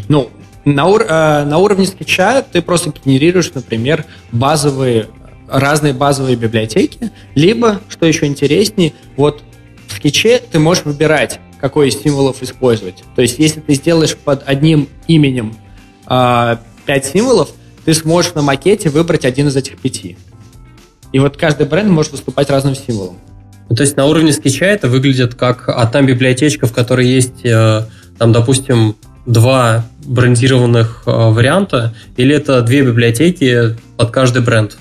Ну, на, ур... э, на уровне скетча ты просто генерируешь, например, базовые разные базовые библиотеки, либо, что еще интереснее, вот в скетче ты можешь выбирать, какой из символов использовать. То есть, если ты сделаешь под одним именем э, 5 символов, ты сможешь на макете выбрать один из этих пяти. И вот каждый бренд может выступать разным символом. Ну, то есть на уровне скетча это выглядит как одна библиотечка, в которой есть, э, там, допустим, два брендированных э, варианта, или это две библиотеки под каждый бренд?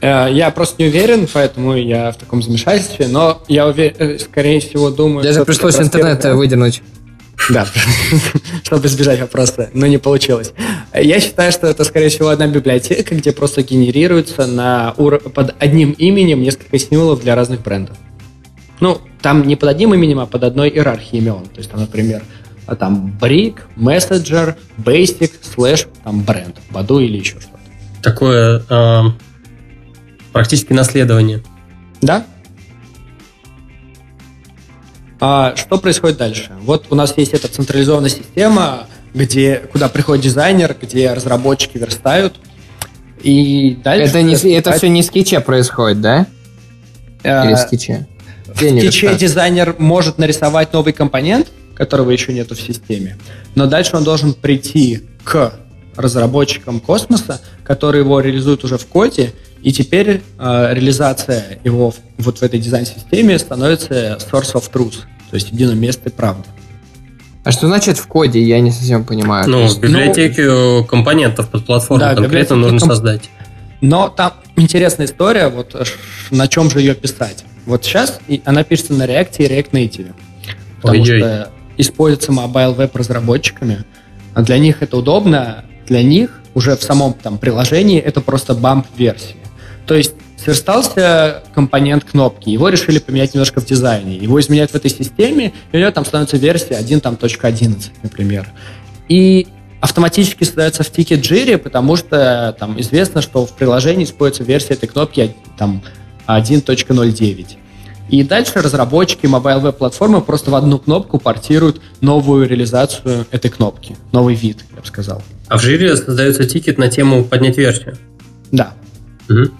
Э, я просто не уверен, поэтому я в таком замешательстве, но я уверен, скорее всего, думаю... Даже пришлось интернет выдернуть. Да, (laughs) чтобы избежать вопроса, но не получилось. Я считаю, что это, скорее всего, одна библиотека, где просто генерируется на ур... под одним именем несколько символов для разных брендов. Ну, там не под одним именем, а под одной иерархией имен. То есть, там, например, там Brick, Messenger, Basic, Slash, там бренд, Баду или еще что-то. Такое э, практически наследование. Да, а что происходит дальше? Вот у нас есть эта централизованная система, где, куда приходит дизайнер, где разработчики верстают. И дальше... Это, не, это все не в скетче происходит, да? Или в скетче? В скетче дизайнер может нарисовать новый компонент, которого еще нету в системе, но дальше он должен прийти к разработчикам космоса, которые его реализуют уже в коде, и теперь э, реализация его в, вот в этой дизайн-системе становится source of truth, то есть единым местом правды. А что значит в коде? Я не совсем понимаю. Ну, в библиотеке ну, компонентов под платформу да, конкретно нужно комп... создать. Но там интересная история, вот на чем же ее писать. Вот сейчас она пишется на React и React Native. Потому Ой-ой. что используется mobile веб разработчиками, а для них это удобно, для них уже в самом там приложении это просто бамп версии. То есть сверстался компонент кнопки, его решили поменять немножко в дизайне, его изменяют в этой системе, и у него там становится версия 1, там, .11, например. И автоматически создается в тике Jira, потому что там известно, что в приложении используется версия этой кнопки там 1.09. И дальше разработчики mobile веб платформы просто в одну кнопку портируют новую реализацию этой кнопки, новый вид, я бы сказал. А в Jira создается тикет на тему поднять версию? Да. Угу.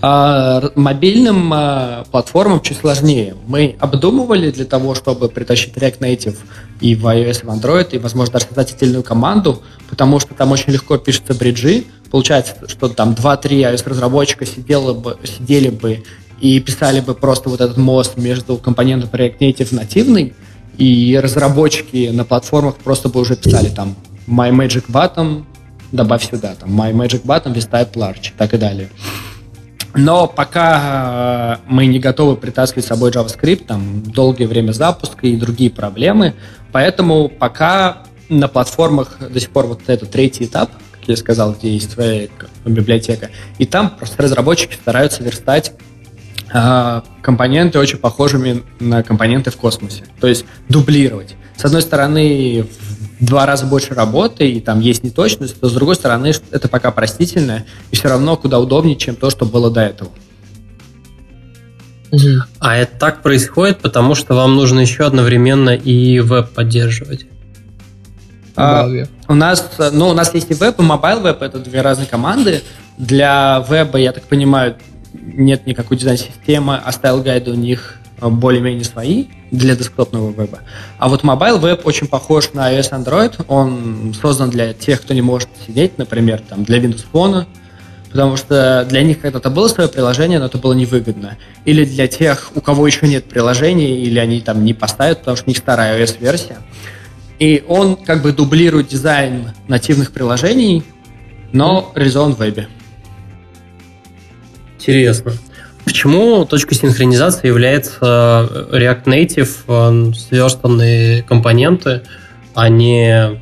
А, мобильным а, платформам чуть сложнее. Мы обдумывали для того, чтобы притащить React Native и в iOS, и в Android, и, возможно, даже создать отдельную команду, потому что там очень легко пишутся бриджи. Получается, что там 2-3 iOS-разработчика сидели бы, сидели бы и писали бы просто вот этот мост между компонентом React Native нативный, и разработчики на платформах просто бы уже писали там My Magic Button, добавь сюда, там My Magic Button, Vista Large, и так и далее. Но пока э, мы не готовы притаскивать с собой JavaScript, там долгое время запуска и другие проблемы, поэтому пока на платформах до сих пор вот это третий этап, как я сказал, где есть своя библиотека, и там просто разработчики стараются верстать компоненты очень похожими на компоненты в космосе, то есть дублировать. С одной стороны, два раза больше работы, и там есть неточность, то с другой стороны, это пока простительно, и все равно куда удобнее, чем то, что было до этого. А это так происходит, потому что вам нужно еще одновременно и веб поддерживать. А, у нас, ну, у нас есть и веб, и mobile web, это две разные команды. Для веба, я так понимаю, нет никакой дизайн-системы, а стайл-гайды у них более-менее свои для десктопного веба. А вот mobile web очень похож на iOS Android. Он создан для тех, кто не может сидеть, например, там, для Windows Phone, потому что для них когда-то было свое приложение, но это было невыгодно. Или для тех, у кого еще нет приложения, или они там не поставят, потому что у них старая iOS-версия. И он как бы дублирует дизайн нативных приложений, но реализован в вебе. Интересно. Почему точкой синхронизации является э, React Native э, сверстанные компоненты, а не,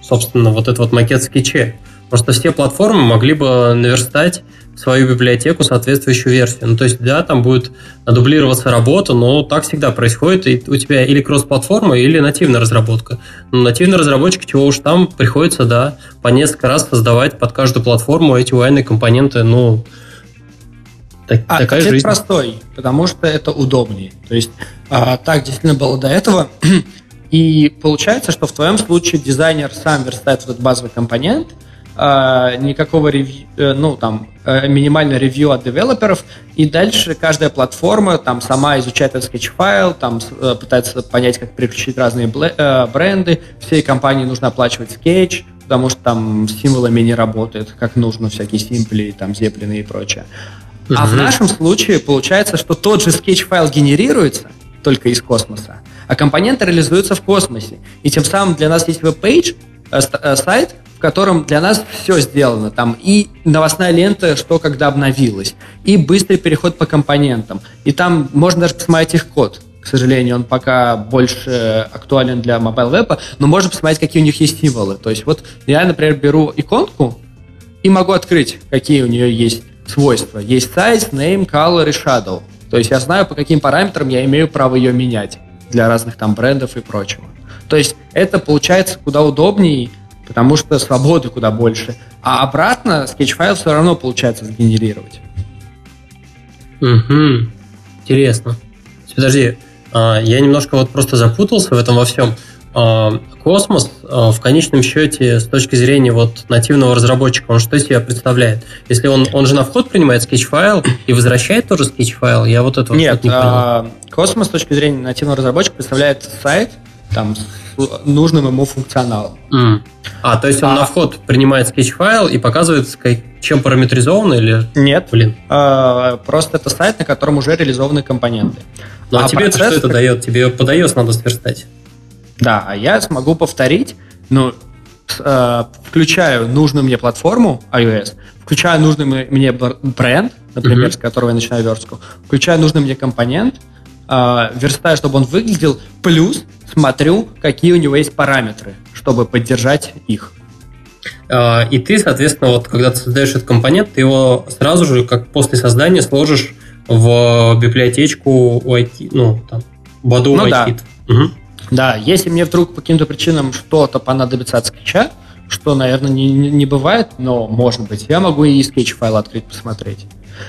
собственно, вот этот вот макет скетче? Просто все платформы могли бы наверстать свою библиотеку соответствующую версию. Ну, то есть, да, там будет дублироваться работа, но так всегда происходит, и у тебя или кросс-платформа, или нативная разработка. Но нативный разработчик, чего уж там, приходится, да, по несколько раз создавать под каждую платформу эти UI компоненты, ну, так, а, такая ответ жизнь. простой, потому что это удобнее. То есть а, так действительно было до этого. (clears throat) И получается, что в твоем случае дизайнер сам верстает этот базовый компонент, а, никакого ревью, э, ну там э, минимальное ревью от девелоперов, и дальше каждая платформа там сама изучает этот Sketch-файл, там э, пытается понять, как переключить разные бренды, всей компании нужно оплачивать скетч, потому что там с символами не работает, как нужно, всякие симпли, там, зеплины и прочее. А в нашем случае получается, что тот же Sketch-файл генерируется только из космоса, а компоненты реализуются в космосе. И тем самым для нас есть веб-пейдж, э, э, сайт, в котором для нас все сделано. Там и новостная лента, что когда обновилось, и быстрый переход по компонентам. И там можно даже посмотреть их код. К сожалению, он пока больше актуален для mobile веба, но можно посмотреть, какие у них есть символы. То есть вот я, например, беру иконку и могу открыть, какие у нее есть свойства. Есть size, name, color и shadow. То есть я знаю, по каким параметрам я имею право ее менять для разных там брендов и прочего. То есть это получается куда удобнее, потому что свободы куда больше. А обратно Sketch-файл все равно получается сгенерировать. Угу. Интересно. Подожди, а, я немножко вот просто запутался в этом во всем. А, космос а, в конечном счете с точки зрения вот нативного разработчика, он что из себя представляет? Если он, он же на вход принимает Sketch-файл и возвращает тоже Sketch-файл, я вот этого Нет, не понял. Космос с точки зрения нативного разработчика представляет сайт там с нужным ему функционалом. Mm. А, то есть он а, на вход принимает Sketch-файл и показывает, чем параметризовано или... Нет, блин. А, просто это сайт, на котором уже реализованы компоненты. Ну а, а тебе это что это дает? Тебе под iOS надо сверстать. Да, а я смогу повторить, ну, э, включаю нужную мне платформу iOS, включаю нужный мне бренд, например, mm-hmm. с которого я начинаю верстку, включаю нужный мне компонент, э, верстаю, чтобы он выглядел, плюс смотрю, какие у него есть параметры, чтобы поддержать их. А, и ты, соответственно, вот когда ты создаешь этот компонент, ты его сразу же, как после создания, сложишь в библиотечку UI Kit, ну, там, Badoo ну, Да. Угу. Да, если мне вдруг по каким-то причинам что-то понадобится от скетча, что, наверное, не, не бывает, но может быть, я могу и скетч-файл открыть, посмотреть.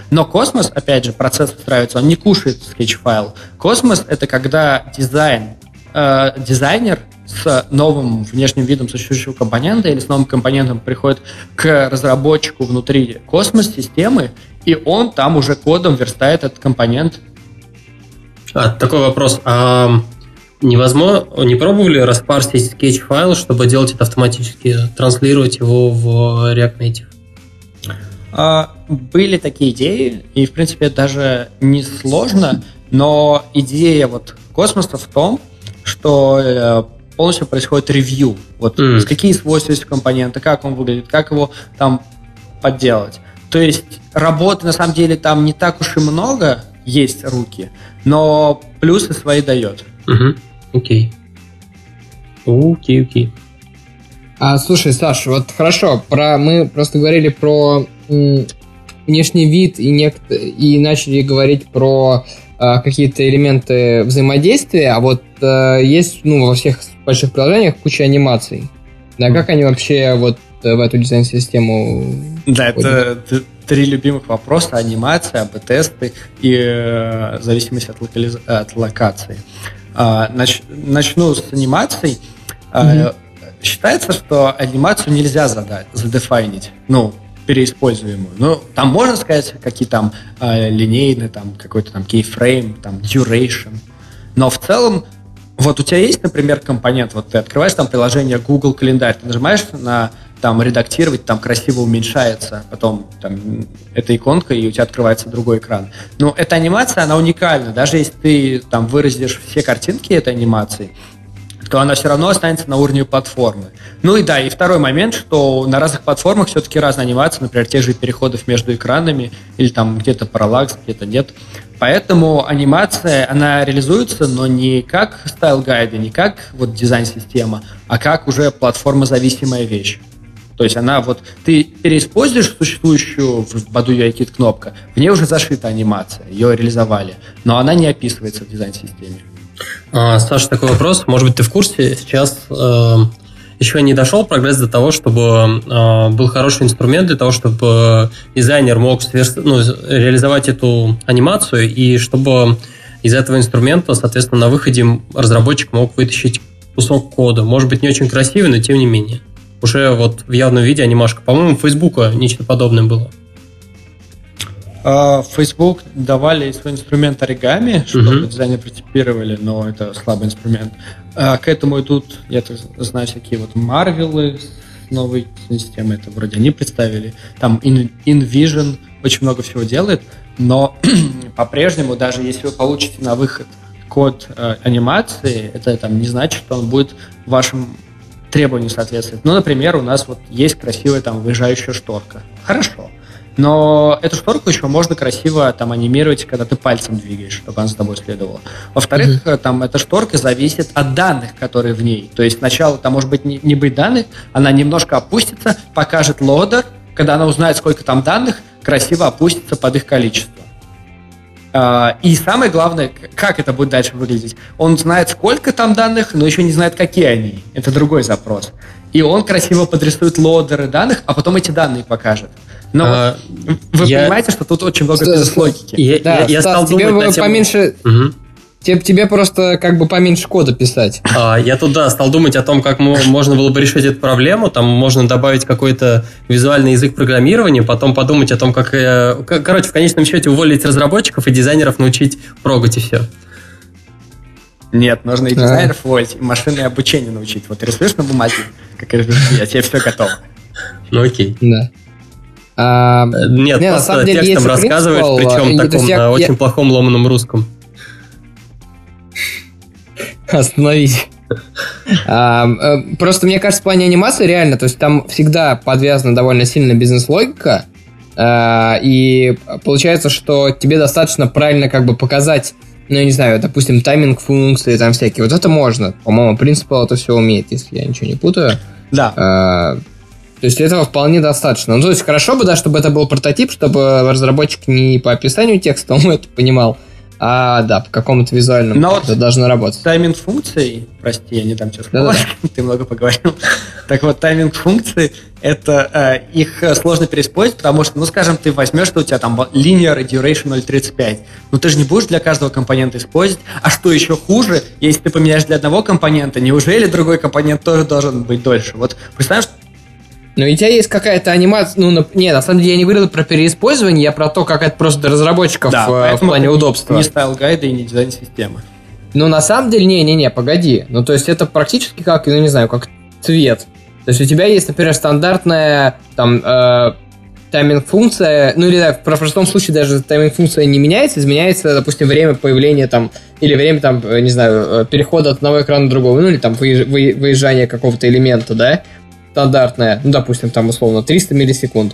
Но космос, опять же, процесс устраивается, он не кушает Sketch -файл. Cosmos — это когда дизайн, э, дизайнер с новым внешним видом существующего компонента или с новым компонентом приходит к разработчику внутри космос-системы, и он там уже кодом верстает этот компонент. А, такой вопрос. А невозможно, не пробовали распарсить скетч-файл, чтобы делать это автоматически, транслировать его в React Native? А, были такие идеи, и, в принципе, даже не сложно, но идея вот космоса в том, что э, полностью происходит ревью. Вот mm. какие свойства есть у компонента, как он выглядит, как его там подделать. То есть работы на самом деле там не так уж и много есть руки, но плюсы свои дает. Окей. Окей, окей. А слушай, Саш, вот хорошо, про мы просто говорили про м, внешний вид и, нек- и начали говорить про э, какие-то элементы взаимодействия, а вот э, есть ну, во всех больших приложениях куча анимаций. Да, как они вообще вот в эту дизайн-систему Да, это три любимых вопроса. Анимация, АБ-тесты и э, зависимость от, локализ... от локации. А, нач... Начну с анимацией. Mm-hmm. Считается, что анимацию нельзя задать, задефайнить. Ну, переиспользуемую. Ну, там можно сказать, какие там э, линейные, там какой-то там keyframe, там duration. Но в целом, вот у тебя есть, например, компонент, вот ты открываешь там приложение Google календарь, ты нажимаешь на там редактировать, там красиво уменьшается, потом там эта иконка, и у тебя открывается другой экран. Но эта анимация, она уникальна. Даже если ты там выразишь все картинки этой анимации, то она все равно останется на уровне платформы. Ну и да, и второй момент, что на разных платформах все-таки разная анимация, например, тех же переходов между экранами, или там где-то параллакс, где-то нет. Поэтому анимация, она реализуется, но не как style guide ы, не как вот дизайн-система, а как уже платформа-зависимая вещь. То есть она вот, ты переиспользуешь существующую в Badoo UIKit кнопка, в ней уже зашита анимация, ее реализовали, но она не описывается в дизайн-системе. А, Саша, такой вопрос. Может быть, ты в курсе, сейчас э, еще не дошел прогресс до того, чтобы э, был хороший инструмент для того, чтобы дизайнер мог сверст... ну, реализовать эту анимацию, и чтобы из этого инструмента, соответственно, на выходе разработчик мог вытащить кусок кода. Может быть, не очень красивый, но тем не менее. Уже вот в явном виде анимашка. По-моему, Фейсбука нечто подобное было. А, Facebook давали свой инструмент оригами, чтобы uh-huh. дизайнеры протипировали, но это слабый инструмент. А к этому идут, я так знаю, всякие вот Марвелы, новой системы, это вроде они представили. Там InVision очень много всего делает, но (clears throat) по-прежнему, даже если вы получите на выход код э, анимации, это там не значит, что он будет вашим требованиям соответствовать. Ну, например, у нас вот есть красивая там выезжающая шторка. Хорошо. Но эту шторку еще можно красиво там анимировать, когда ты пальцем двигаешь, чтобы она за тобой следовала. Во-вторых, mm-hmm. там эта шторка зависит от данных, которые в ней. То есть сначала там может быть не, не быть данных, она немножко опустится, покажет лодер, когда она узнает, сколько там данных, красиво опустится под их количество. А, и самое главное, как это будет дальше выглядеть. Он знает, сколько там данных, но еще не знает, какие они. Это другой запрос. И он красиво подрисует лодеры данных, а потом эти данные покажет. Но а, вы я... понимаете, что тут очень много бизнес-логики. Я, да, я, я Стас, стал тебе думать поменьше... Угу. Тебе, тебе просто как бы поменьше кода писать. А, я тут, да, стал думать о том, как можно было бы решить эту проблему. Там можно добавить какой-то визуальный язык программирования, потом подумать о том, как, э, короче, в конечном счете уволить разработчиков и дизайнеров научить прогать и все. Нет, нужно и дизайнеров а. уволить, и машинное обучение научить. Вот рисуешь на бумаге, как RPG, я тебе все готов. Ну окей. Да. А, Нет, не, просто на самом деле, текстом рассказываешь, принципал, причем таком я, на я... очень плохом ломаном русском. Остановись. а, э, просто мне кажется, в плане анимации реально, то есть там всегда подвязана довольно сильно бизнес-логика, а, и получается, что тебе достаточно правильно как бы показать, ну, я не знаю, допустим, тайминг функции, там всякие. Вот это можно. По-моему, принципал это все умеет, если я ничего не путаю. Да. А, то есть этого вполне достаточно. Ну, то есть хорошо бы, да, чтобы это был прототип, чтобы разработчик не по описанию текста он это понимал, а, да, по какому-то визуальному Но это вот должно работать. Тайминг функций, прости, я не дам тебе слово, да, ты много поговорил. так вот, тайминг функций, это э, их сложно переиспользовать, потому что, ну, скажем, ты возьмешь, что у тебя там linear duration 0.35, ну, ты же не будешь для каждого компонента использовать. А что еще хуже, если ты поменяешь для одного компонента, неужели другой компонент тоже должен быть дольше? Вот представь, но у тебя есть какая-то анимация, ну, на, не, на самом деле я не говорил про переиспользование, я про то, как это просто для разработчиков да, э, в плане удобства. Не стайл гайда и не дизайн системы. Ну, на самом деле, не-не-не, погоди. Ну, то есть это практически как, ну, не знаю, как цвет. То есть у тебя есть, например, стандартная там э, тайминг-функция, ну или да, в простом случае даже тайминг-функция не меняется, изменяется, допустим, время появления там, или время там, э, не знаю, э, перехода от одного экрана к другому, ну или там выезжания какого-то элемента, да, стандартная, ну, допустим, там условно 300 миллисекунд.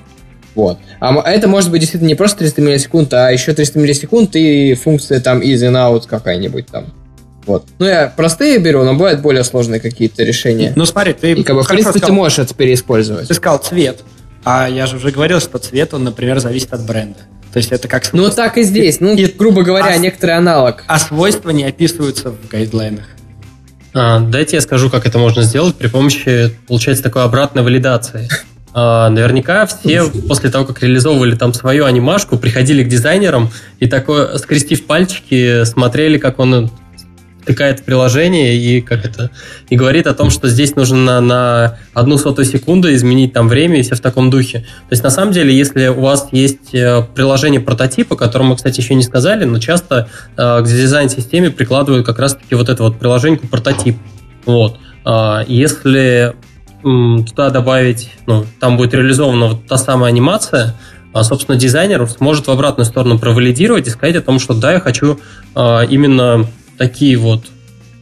Вот. А это может быть действительно не просто 300 миллисекунд, а еще 300 миллисекунд и функция там in and out какая-нибудь там. Вот. Ну, я простые беру, но бывают более сложные какие-то решения. Ну, смотри, ты... И, как бы, в принципе, сказал, ты можешь это переиспользовать. Ты сказал цвет. А я же уже говорил, что цвет, он, например, зависит от бренда. То есть это как... Ну, так и здесь. Ну, и, грубо говоря, а, некоторый аналог. А свойства не описываются в гайдлайнах. А, дайте я скажу, как это можно сделать при помощи, получается, такой обратной валидации. А, наверняка все после того, как реализовывали там свою анимашку, приходили к дизайнерам и такое, скрестив пальчики, смотрели, как он втыкает в приложение и как это и говорит о том, что здесь нужно на, на одну сотую секунду изменить там время и все в таком духе. То есть на самом деле, если у вас есть э, приложение прототипа, о котором мы, кстати, еще не сказали, но часто э, к дизайн-системе прикладывают как раз-таки вот это вот приложение прототип. Вот. Э, если м, туда добавить, ну, там будет реализована вот та самая анимация, а, собственно, дизайнер сможет в обратную сторону провалидировать и сказать о том, что да, я хочу э, именно такие вот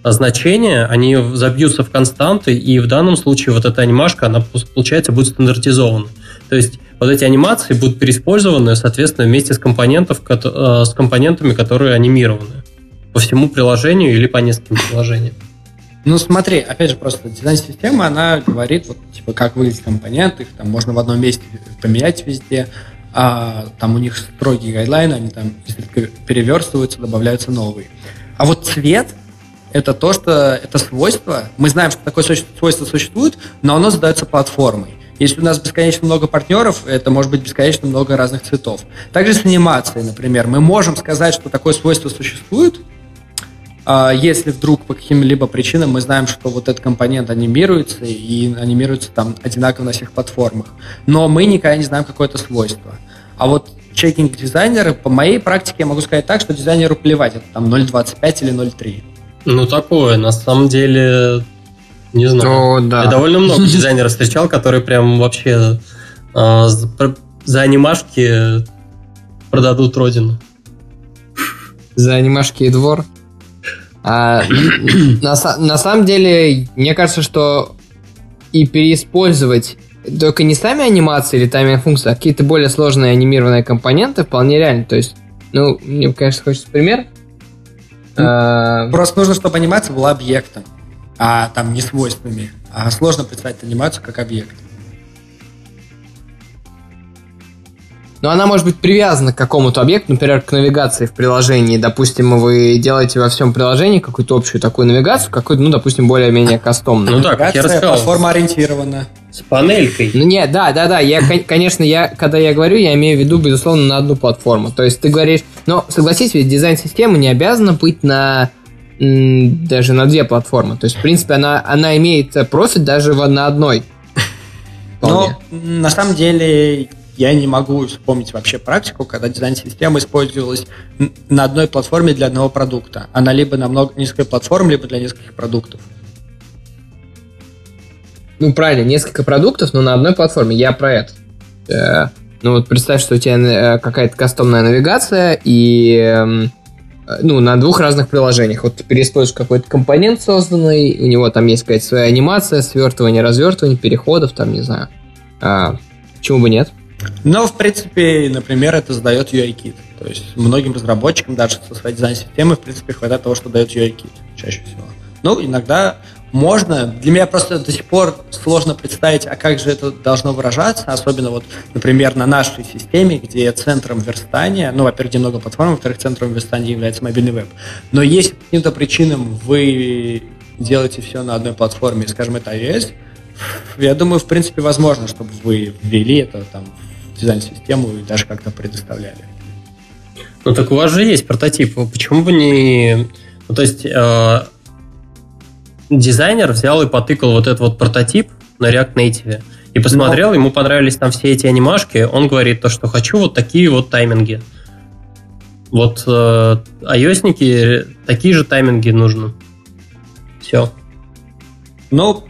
значения, они забьются в константы, и в данном случае вот эта анимашка, она, получается, будет стандартизована. То есть вот эти анимации будут переиспользованы, соответственно, вместе с, компонентов, э, с компонентами, которые анимированы по всему приложению или по нескольким приложениям. Ну, смотри, опять же, просто дизайн-система, она говорит, вот, типа, как выглядят компоненты, их там можно в одном месте поменять везде, а там у них строгие гайдлайны, они там переверстываются, добавляются новые. А вот цвет это то, что это свойство. Мы знаем, что такое свойство существует, но оно задается платформой. Если у нас бесконечно много партнеров, это может быть бесконечно много разных цветов. Также с анимацией, например, мы можем сказать, что такое свойство существует, а если вдруг по каким-либо причинам мы знаем, что вот этот компонент анимируется и анимируется там одинаково на всех платформах. Но мы никогда не знаем какое-то свойство. А вот чекинг дизайнеры, по моей практике я могу сказать так, что дизайнеру плевать, это там 0.25 или 0.3. Ну, такое, на самом деле, Не знаю. О, да. Я довольно много (laughs) дизайнеров встречал, которые прям вообще э, э, за- анимашки продадут родину. За анимашки и двор. А, (coughs) на, на самом деле, мне кажется, что и переиспользовать только не сами анимации или тайминг функции, а какие-то более сложные анимированные компоненты вполне реально. То есть, ну, мне, конечно, хочется пример. А, Просто нужно, чтобы анимация была объектом, а там не свойствами. А сложно представить анимацию как объект. Но она может быть привязана к какому-то объекту, например, к навигации в приложении. Допустим, вы делаете во всем приложении какую-то общую такую навигацию, какую-то, ну, допустим, более-менее (laughs) кастомную. Ну да, как я Навигация рассказал, платформа ориентирована. С панелькой. Ну нет, да, да, да. Я, кон- конечно, я, когда я говорю, я имею в виду, безусловно, на одну платформу. То есть ты говоришь, но согласись, ведь дизайн-система не обязана быть на даже на две платформы. То есть, в принципе, она, она имеет профит даже в- на одной. Вполне. Но на самом деле я не могу вспомнить вообще практику, когда дизайн-система использовалась на одной платформе для одного продукта. Она либо на много, несколько платформ, либо для нескольких продуктов. Ну, правильно, несколько продуктов, но на одной платформе. Я про это. Э, ну, вот представь, что у тебя э, какая-то кастомная навигация и... эм, э, ну, на двух разных приложениях. Вот ты переиспользуешь какой-то компонент созданный, у него там есть какая-то своя анимация, свертывание, развертывание, переходов, там, не знаю. А, почему бы нет? Но, в принципе, например, это задает UI-кит. То есть многим разработчикам даже со своей дизайн-системы, в принципе, хватает того, что дает UI-кит чаще всего. Ну, иногда можно. Для меня просто до сих пор сложно представить, а как же это должно выражаться, особенно вот, например, на нашей системе, где центром верстания, ну, во-первых, где много платформ, во-вторых, центром верстания является мобильный веб. Но если по каким-то причинам вы делаете все на одной платформе, скажем, это iOS, я думаю, в принципе, возможно, чтобы вы ввели это там в дизайн-систему и даже как-то предоставляли. Ну так у вас же есть прототип. Почему бы не... Ну, то есть э, дизайнер взял и потыкал вот этот вот прототип на React Native и посмотрел, ему понравились там все эти анимашки, он говорит то, что хочу вот такие вот тайминги. Вот э, ios такие же тайминги нужны. Все. Ну,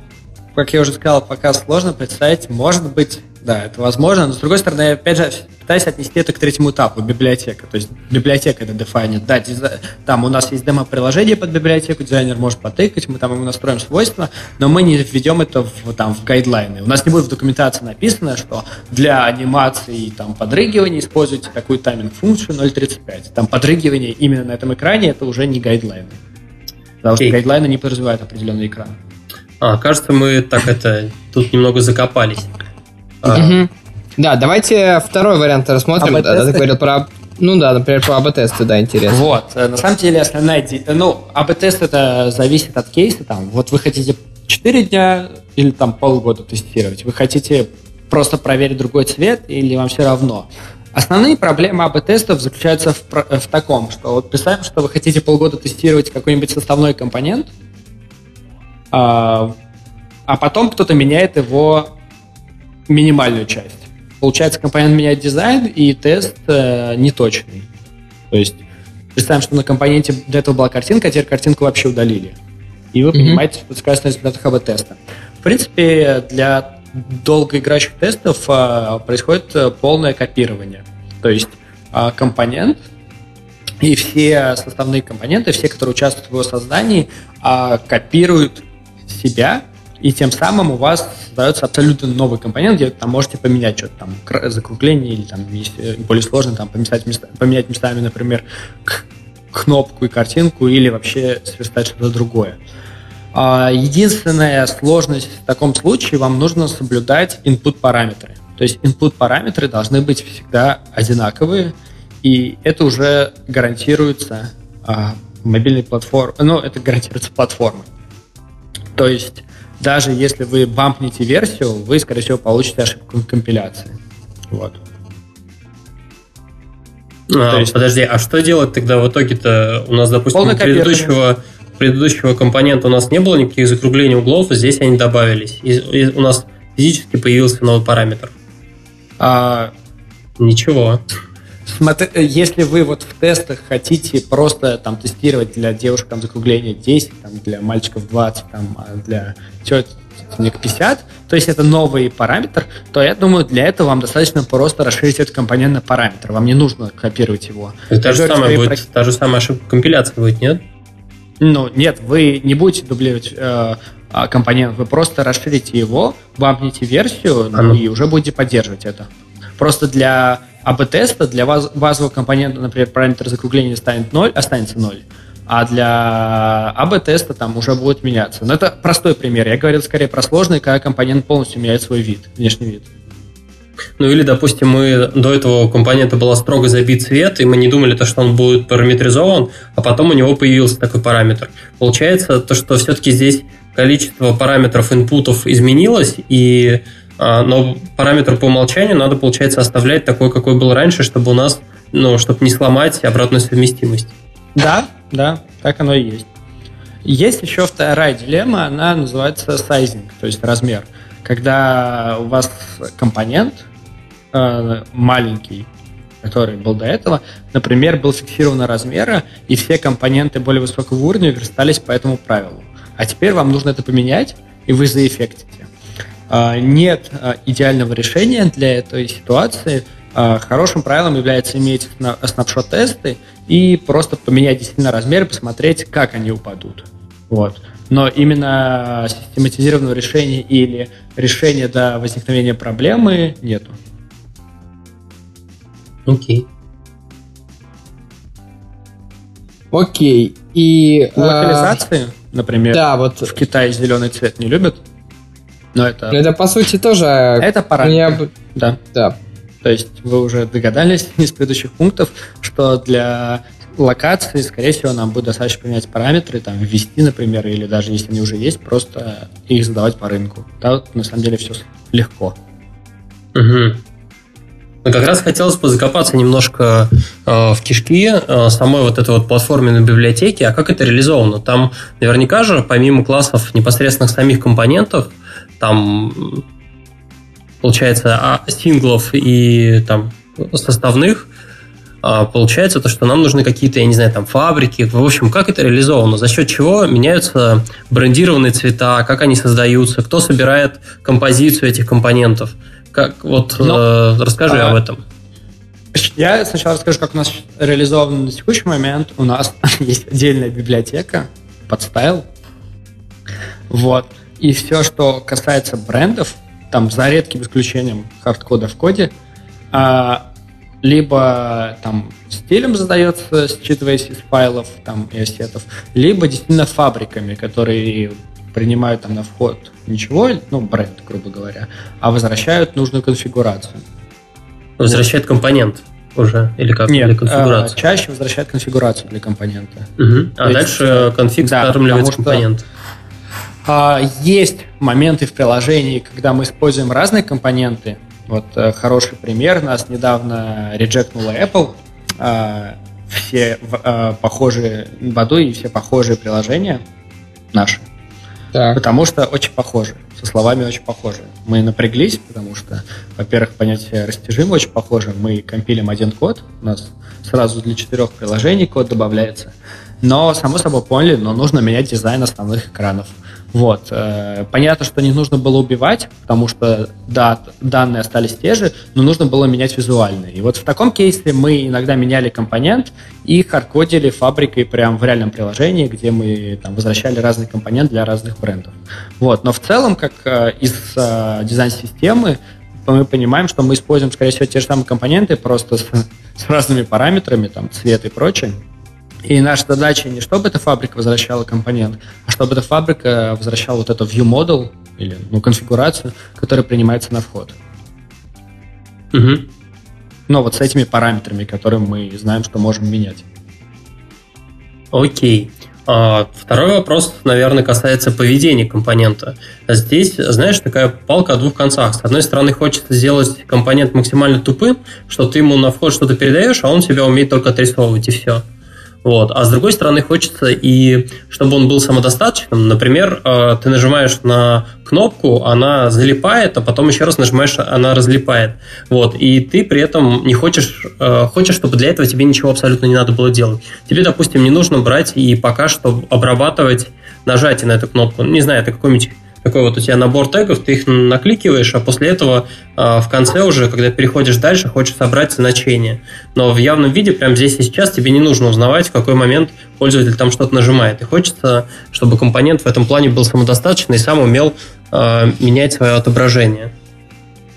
как я уже сказал, пока сложно представить, может быть, да, это возможно, но с другой стороны, я опять же пытаюсь отнести это к третьему этапу, библиотека. То есть библиотека это дефайнит. Да, дизай- там у нас есть демо-приложение под библиотеку, дизайнер может потыкать, мы там ему настроим свойства, но мы не введем это в, там, в гайдлайны. У нас не будет в документации написано, что для анимации там, подрыгивания используйте такую тайминг-функцию 0.35. Там подрыгивание именно на этом экране это уже не гайдлайны. Потому что Окей. гайдлайны не подразумевают определенный экран. А, кажется, мы так это тут немного закопались. А. Да, давайте второй вариант рассмотрим. Да, ты говорил про... Ну да, например, про АБ-тесты, да, интересно. Вот, на самом деле основная... Ну, АБ-тест это зависит от кейса. Там, вот вы хотите 4 дня или там полгода тестировать. Вы хотите просто проверить другой цвет или вам все равно? Основные проблемы АБ-тестов заключаются в, в таком, что вот представим, что вы хотите полгода тестировать какой-нибудь составной компонент, а, а потом кто-то меняет его минимальную часть. Получается, компонент меняет дизайн, и тест э, неточный. То есть представим, что на компоненте до этого была картинка, а теперь картинку вообще удалили. И вы Мгм. понимаете, на результатах АБ-теста. В принципе, для долгоиграющих тестов а, происходит э, полное копирование. То есть а, компонент и все составные компоненты, все, которые участвуют в его создании, а, копируют себя, и тем самым у вас создается абсолютно новый компонент, где там можете поменять что-то там, кр- закругление или там э, более сложно там поменять, места, поменять местами, например, кнопку и картинку или вообще сверстать что-то другое. А, Единственная сложность в таком случае, вам нужно соблюдать input параметры. То есть input параметры должны быть всегда одинаковые, и это уже гарантируется а, мобильной платформой, ну, это гарантируется платформой. То есть даже если вы бампнете версию, вы, скорее всего, получите ошибку компиляции. Вот. А, То есть- Подожди, а что делать тогда в итоге-то? У нас, допустим, Полное предыдущего, предыдущего компонента у нас не было никаких закруглений углов, а здесь они добавились. И, и у нас физически появился новый параметр. А, Ничего. Смотри, если вы вот в тестах хотите просто там тестировать для девушек там закругление 10, там, для мальчиков 20, там, а для тетенек 50, то есть это новый параметр, то я думаю, для этого вам достаточно просто расширить этот компонент на параметр. Вам не нужно копировать его. та же, самая будет, про... та же самая ошибка компиляции будет, нет? Ну, нет, вы не будете дублировать э, а, компонент, вы просто расширите его, бампните версию, а ну. и уже будете поддерживать это. Просто для АБ-теста, для базового компонента, например, параметр закругления станет 0, останется 0, а для АБ-теста там уже будет меняться. Но это простой пример. Я говорил скорее про сложный, когда компонент полностью меняет свой вид, внешний вид. Ну или, допустим, мы до этого у компонента была строго забит цвет, и мы не думали, то, что он будет параметризован, а потом у него появился такой параметр. Получается то, что все-таки здесь количество параметров инпутов изменилось, и, но параметр по умолчанию надо, получается, оставлять такой, какой был раньше, чтобы у нас, ну, чтобы не сломать обратную совместимость. Да, да, так оно и есть. Есть еще вторая дилемма, она называется сайзинг, то есть размер. Когда у вас компонент э, маленький, который был до этого, например, был фиксирован размера, и все компоненты более высокого уровня верстались по этому правилу. А теперь вам нужно это поменять, и вы заэффектите. Э, нет э, идеального решения для этой ситуации. Э, хорошим правилом является иметь снапшот-тесты и просто поменять действительно размер и посмотреть, как они упадут. Вот. Но именно систематизированного решения или решения до возникновения проблемы нету. Окей. Окей. И... Локализации, а... например, да, вот... в Китае зеленый цвет не любят. Но это... Это, по сути, тоже... Это параметр. Меня... Да. Да. То есть вы уже догадались (laughs) из предыдущих пунктов, что для локации, скорее всего, нам будет достаточно поменять параметры, там, ввести, например, или даже если они уже есть, просто их задавать по рынку. Да, вот, на самом деле все легко. Угу. Ну, как раз хотелось бы закопаться немножко э, в кишки э, самой вот этой вот платформенной библиотеки, а как это реализовано? Там наверняка же, помимо классов непосредственных самих компонентов, там получается а, синглов и там составных, а, получается то, что нам нужны какие-то, я не знаю, там фабрики. В общем, как это реализовано? За счет чего меняются брендированные цвета, как они создаются, кто собирает композицию этих компонентов? Как вот Но, э, расскажи а, об этом. Я сначала расскажу, как у нас реализовано на текущий момент. У нас (laughs) есть отдельная библиотека под style. Вот. И все, что касается брендов, там за редким исключением хардкода в коде, а, либо там стилем задается, считываясь из файлов там, и ассетов, либо действительно фабриками, которые принимают там на вход ничего, ну, бренд, грубо говоря, а возвращают нужную конфигурацию. Возвращает компонент уже, или как? Нет, или конфигурацию? А, чаще возвращает конфигурацию для компонента. Угу. А То дальше есть, конфиг да, скармливается компонент. А, есть моменты в приложении, когда мы используем разные компоненты, вот э, хороший пример. Нас недавно реджектнула Apple. Э, все э, похожие в аду и все похожие приложения наши. Так. Потому что очень похожи. Со словами очень похожи. Мы напряглись, потому что, во-первых, понятие растяжимо очень похоже. Мы компилим один код, у нас сразу для четырех приложений код добавляется. Но, само собой, поняли, но нужно менять дизайн основных экранов. Вот. Э, понятно, что не нужно было убивать, потому что да, данные остались те же, но нужно было менять визуальные. И вот в таком кейсе мы иногда меняли компонент и хардкодили фабрикой прямо в реальном приложении, где мы там, возвращали разный компонент для разных брендов. Вот. Но в целом, как э, из э, дизайн-системы, мы понимаем, что мы используем, скорее всего, те же самые компоненты, просто с, с разными параметрами, там, цвет и прочее. И наша задача не чтобы эта фабрика возвращала компонент, а чтобы эта фабрика возвращала вот эту view model или ну, конфигурацию, которая принимается на вход. Угу. Но вот с этими параметрами, которые мы знаем, что можем менять. Окей. А, второй вопрос, наверное, касается поведения компонента. Здесь, знаешь, такая палка о двух концах. С одной стороны, хочется сделать компонент максимально тупым, что ты ему на вход что-то передаешь, а он себя умеет только отрисовывать, и все. Вот. А с другой стороны, хочется и чтобы он был самодостаточным. Например, э, ты нажимаешь на кнопку, она залипает, а потом еще раз нажимаешь, она разлипает. Вот. И ты при этом не хочешь, э, хочешь, чтобы для этого тебе ничего абсолютно не надо было делать. Тебе, допустим, не нужно брать и пока что обрабатывать нажатие на эту кнопку. Не знаю, это какой-нибудь такой вот у тебя набор тегов, ты их накликиваешь, а после этого э, в конце уже, когда переходишь дальше, хочешь собрать значение. Но в явном виде, прямо здесь и сейчас, тебе не нужно узнавать, в какой момент пользователь там что-то нажимает. И хочется, чтобы компонент в этом плане был самодостаточный и сам умел э, менять свое отображение.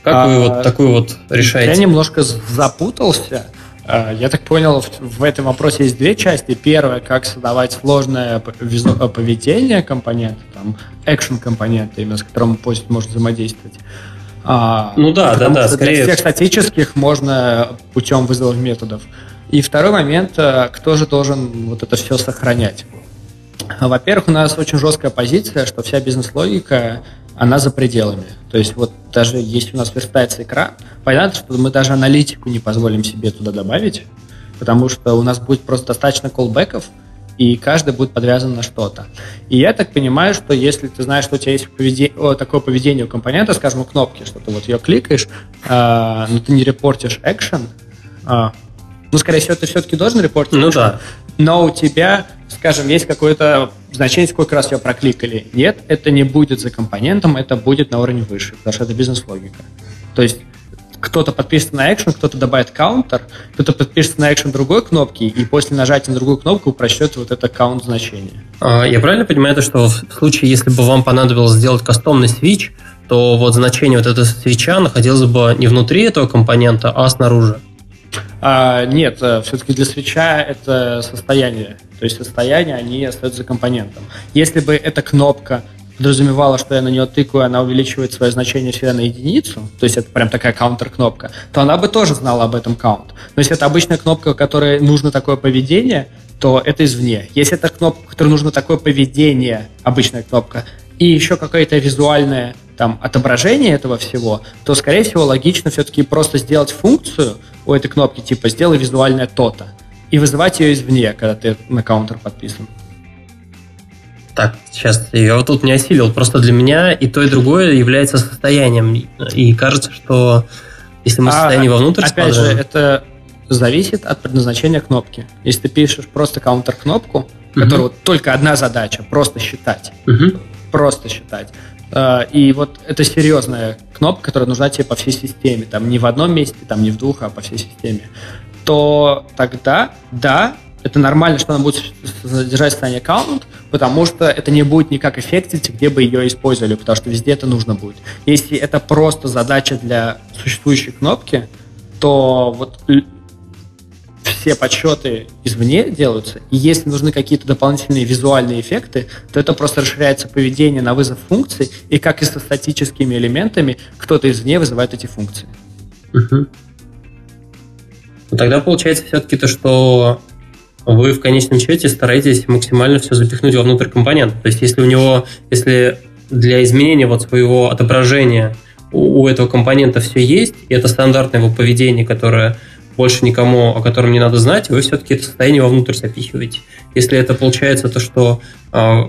Как а, вы вот такую вот решаете? Я немножко запутался. Э, я так понял, в этом вопросе есть две части. Первая, как создавать сложное поведение компонента, там, action компонента, именно с которым пользователь может взаимодействовать. А, ну да, да, да, скорее. Для всех статических можно путем вызовов методов. И второй момент, э, кто же должен вот это все сохранять? Во-первых, у нас очень жесткая позиция, что вся бизнес-логика она за пределами. То есть вот даже если у нас верстается экран, понятно, что мы даже аналитику не позволим себе туда добавить, потому что у нас будет просто достаточно колбеков, и каждый будет подвязан на что-то. И я так понимаю, что если ты знаешь, что у тебя есть поведение, о, такое поведение у компонента, скажем, у кнопки, что ты вот ее кликаешь, э, но ты не репортишь экшен, э, ну, скорее всего, ты все-таки должен репортить. Ну да. Но у тебя скажем, есть какое-то значение, сколько раз ее прокликали. Нет, это не будет за компонентом, это будет на уровне выше, потому что это бизнес-логика. То есть кто-то подпишется на экшен, кто-то добавит каунтер, кто-то подпишется на экшен другой кнопки, и после нажатия на другую кнопку прочтет вот это каунт значение. А, я правильно понимаю, то, что в случае, если бы вам понадобилось сделать кастомный свич, то вот значение вот этого свеча находилось бы не внутри этого компонента, а снаружи? А, нет, э, все-таки для свеча это состояние. То есть состояние, они остаются компонентом. Если бы эта кнопка подразумевала, что я на нее тыкаю, она увеличивает свое значение всегда на единицу, то есть это прям такая каунтер-кнопка, то она бы тоже знала об этом каунт. Но если это обычная кнопка, которой нужно такое поведение, то это извне. Если это кнопка, которой нужно такое поведение, обычная кнопка, и еще какое-то визуальное там, отображение этого всего, то, скорее всего, логично все-таки просто сделать функцию у этой кнопки, типа «сделай визуальное то-то», и вызывать ее извне, когда ты на каунтер подписан. Так, сейчас я вот тут не осилил. Просто для меня и то, и другое является состоянием. И кажется, что если мы а, состояние вовнутрь Опять же, это зависит от предназначения кнопки. Если ты пишешь просто каунтер-кнопку, угу. которая вот только одна задача, просто считать. Угу. Просто считать. А, и вот это серьезная кнопка, которая нужна тебе по всей системе. Там не в одном месте, там не в двух, а по всей системе. То тогда, да, это нормально, что она будет содержать состояние аккаунт, потому что это не будет никак эффектить, где бы ее использовали, потому что везде это нужно будет. Если это просто задача для существующей кнопки, то вот все подсчеты извне делаются, и если нужны какие-то дополнительные визуальные эффекты, то это просто расширяется поведение на вызов функций, и как и со статическими элементами, кто-то извне вызывает эти функции. Угу. Тогда получается все-таки то, что вы в конечном счете стараетесь максимально все запихнуть вовнутрь компонента. То есть если у него, если для изменения вот своего отображения у, у этого компонента все есть, и это стандартное его поведение, которое больше никому, о котором не надо знать, вы все-таки это состояние вовнутрь запихиваете. Если это получается то, что э,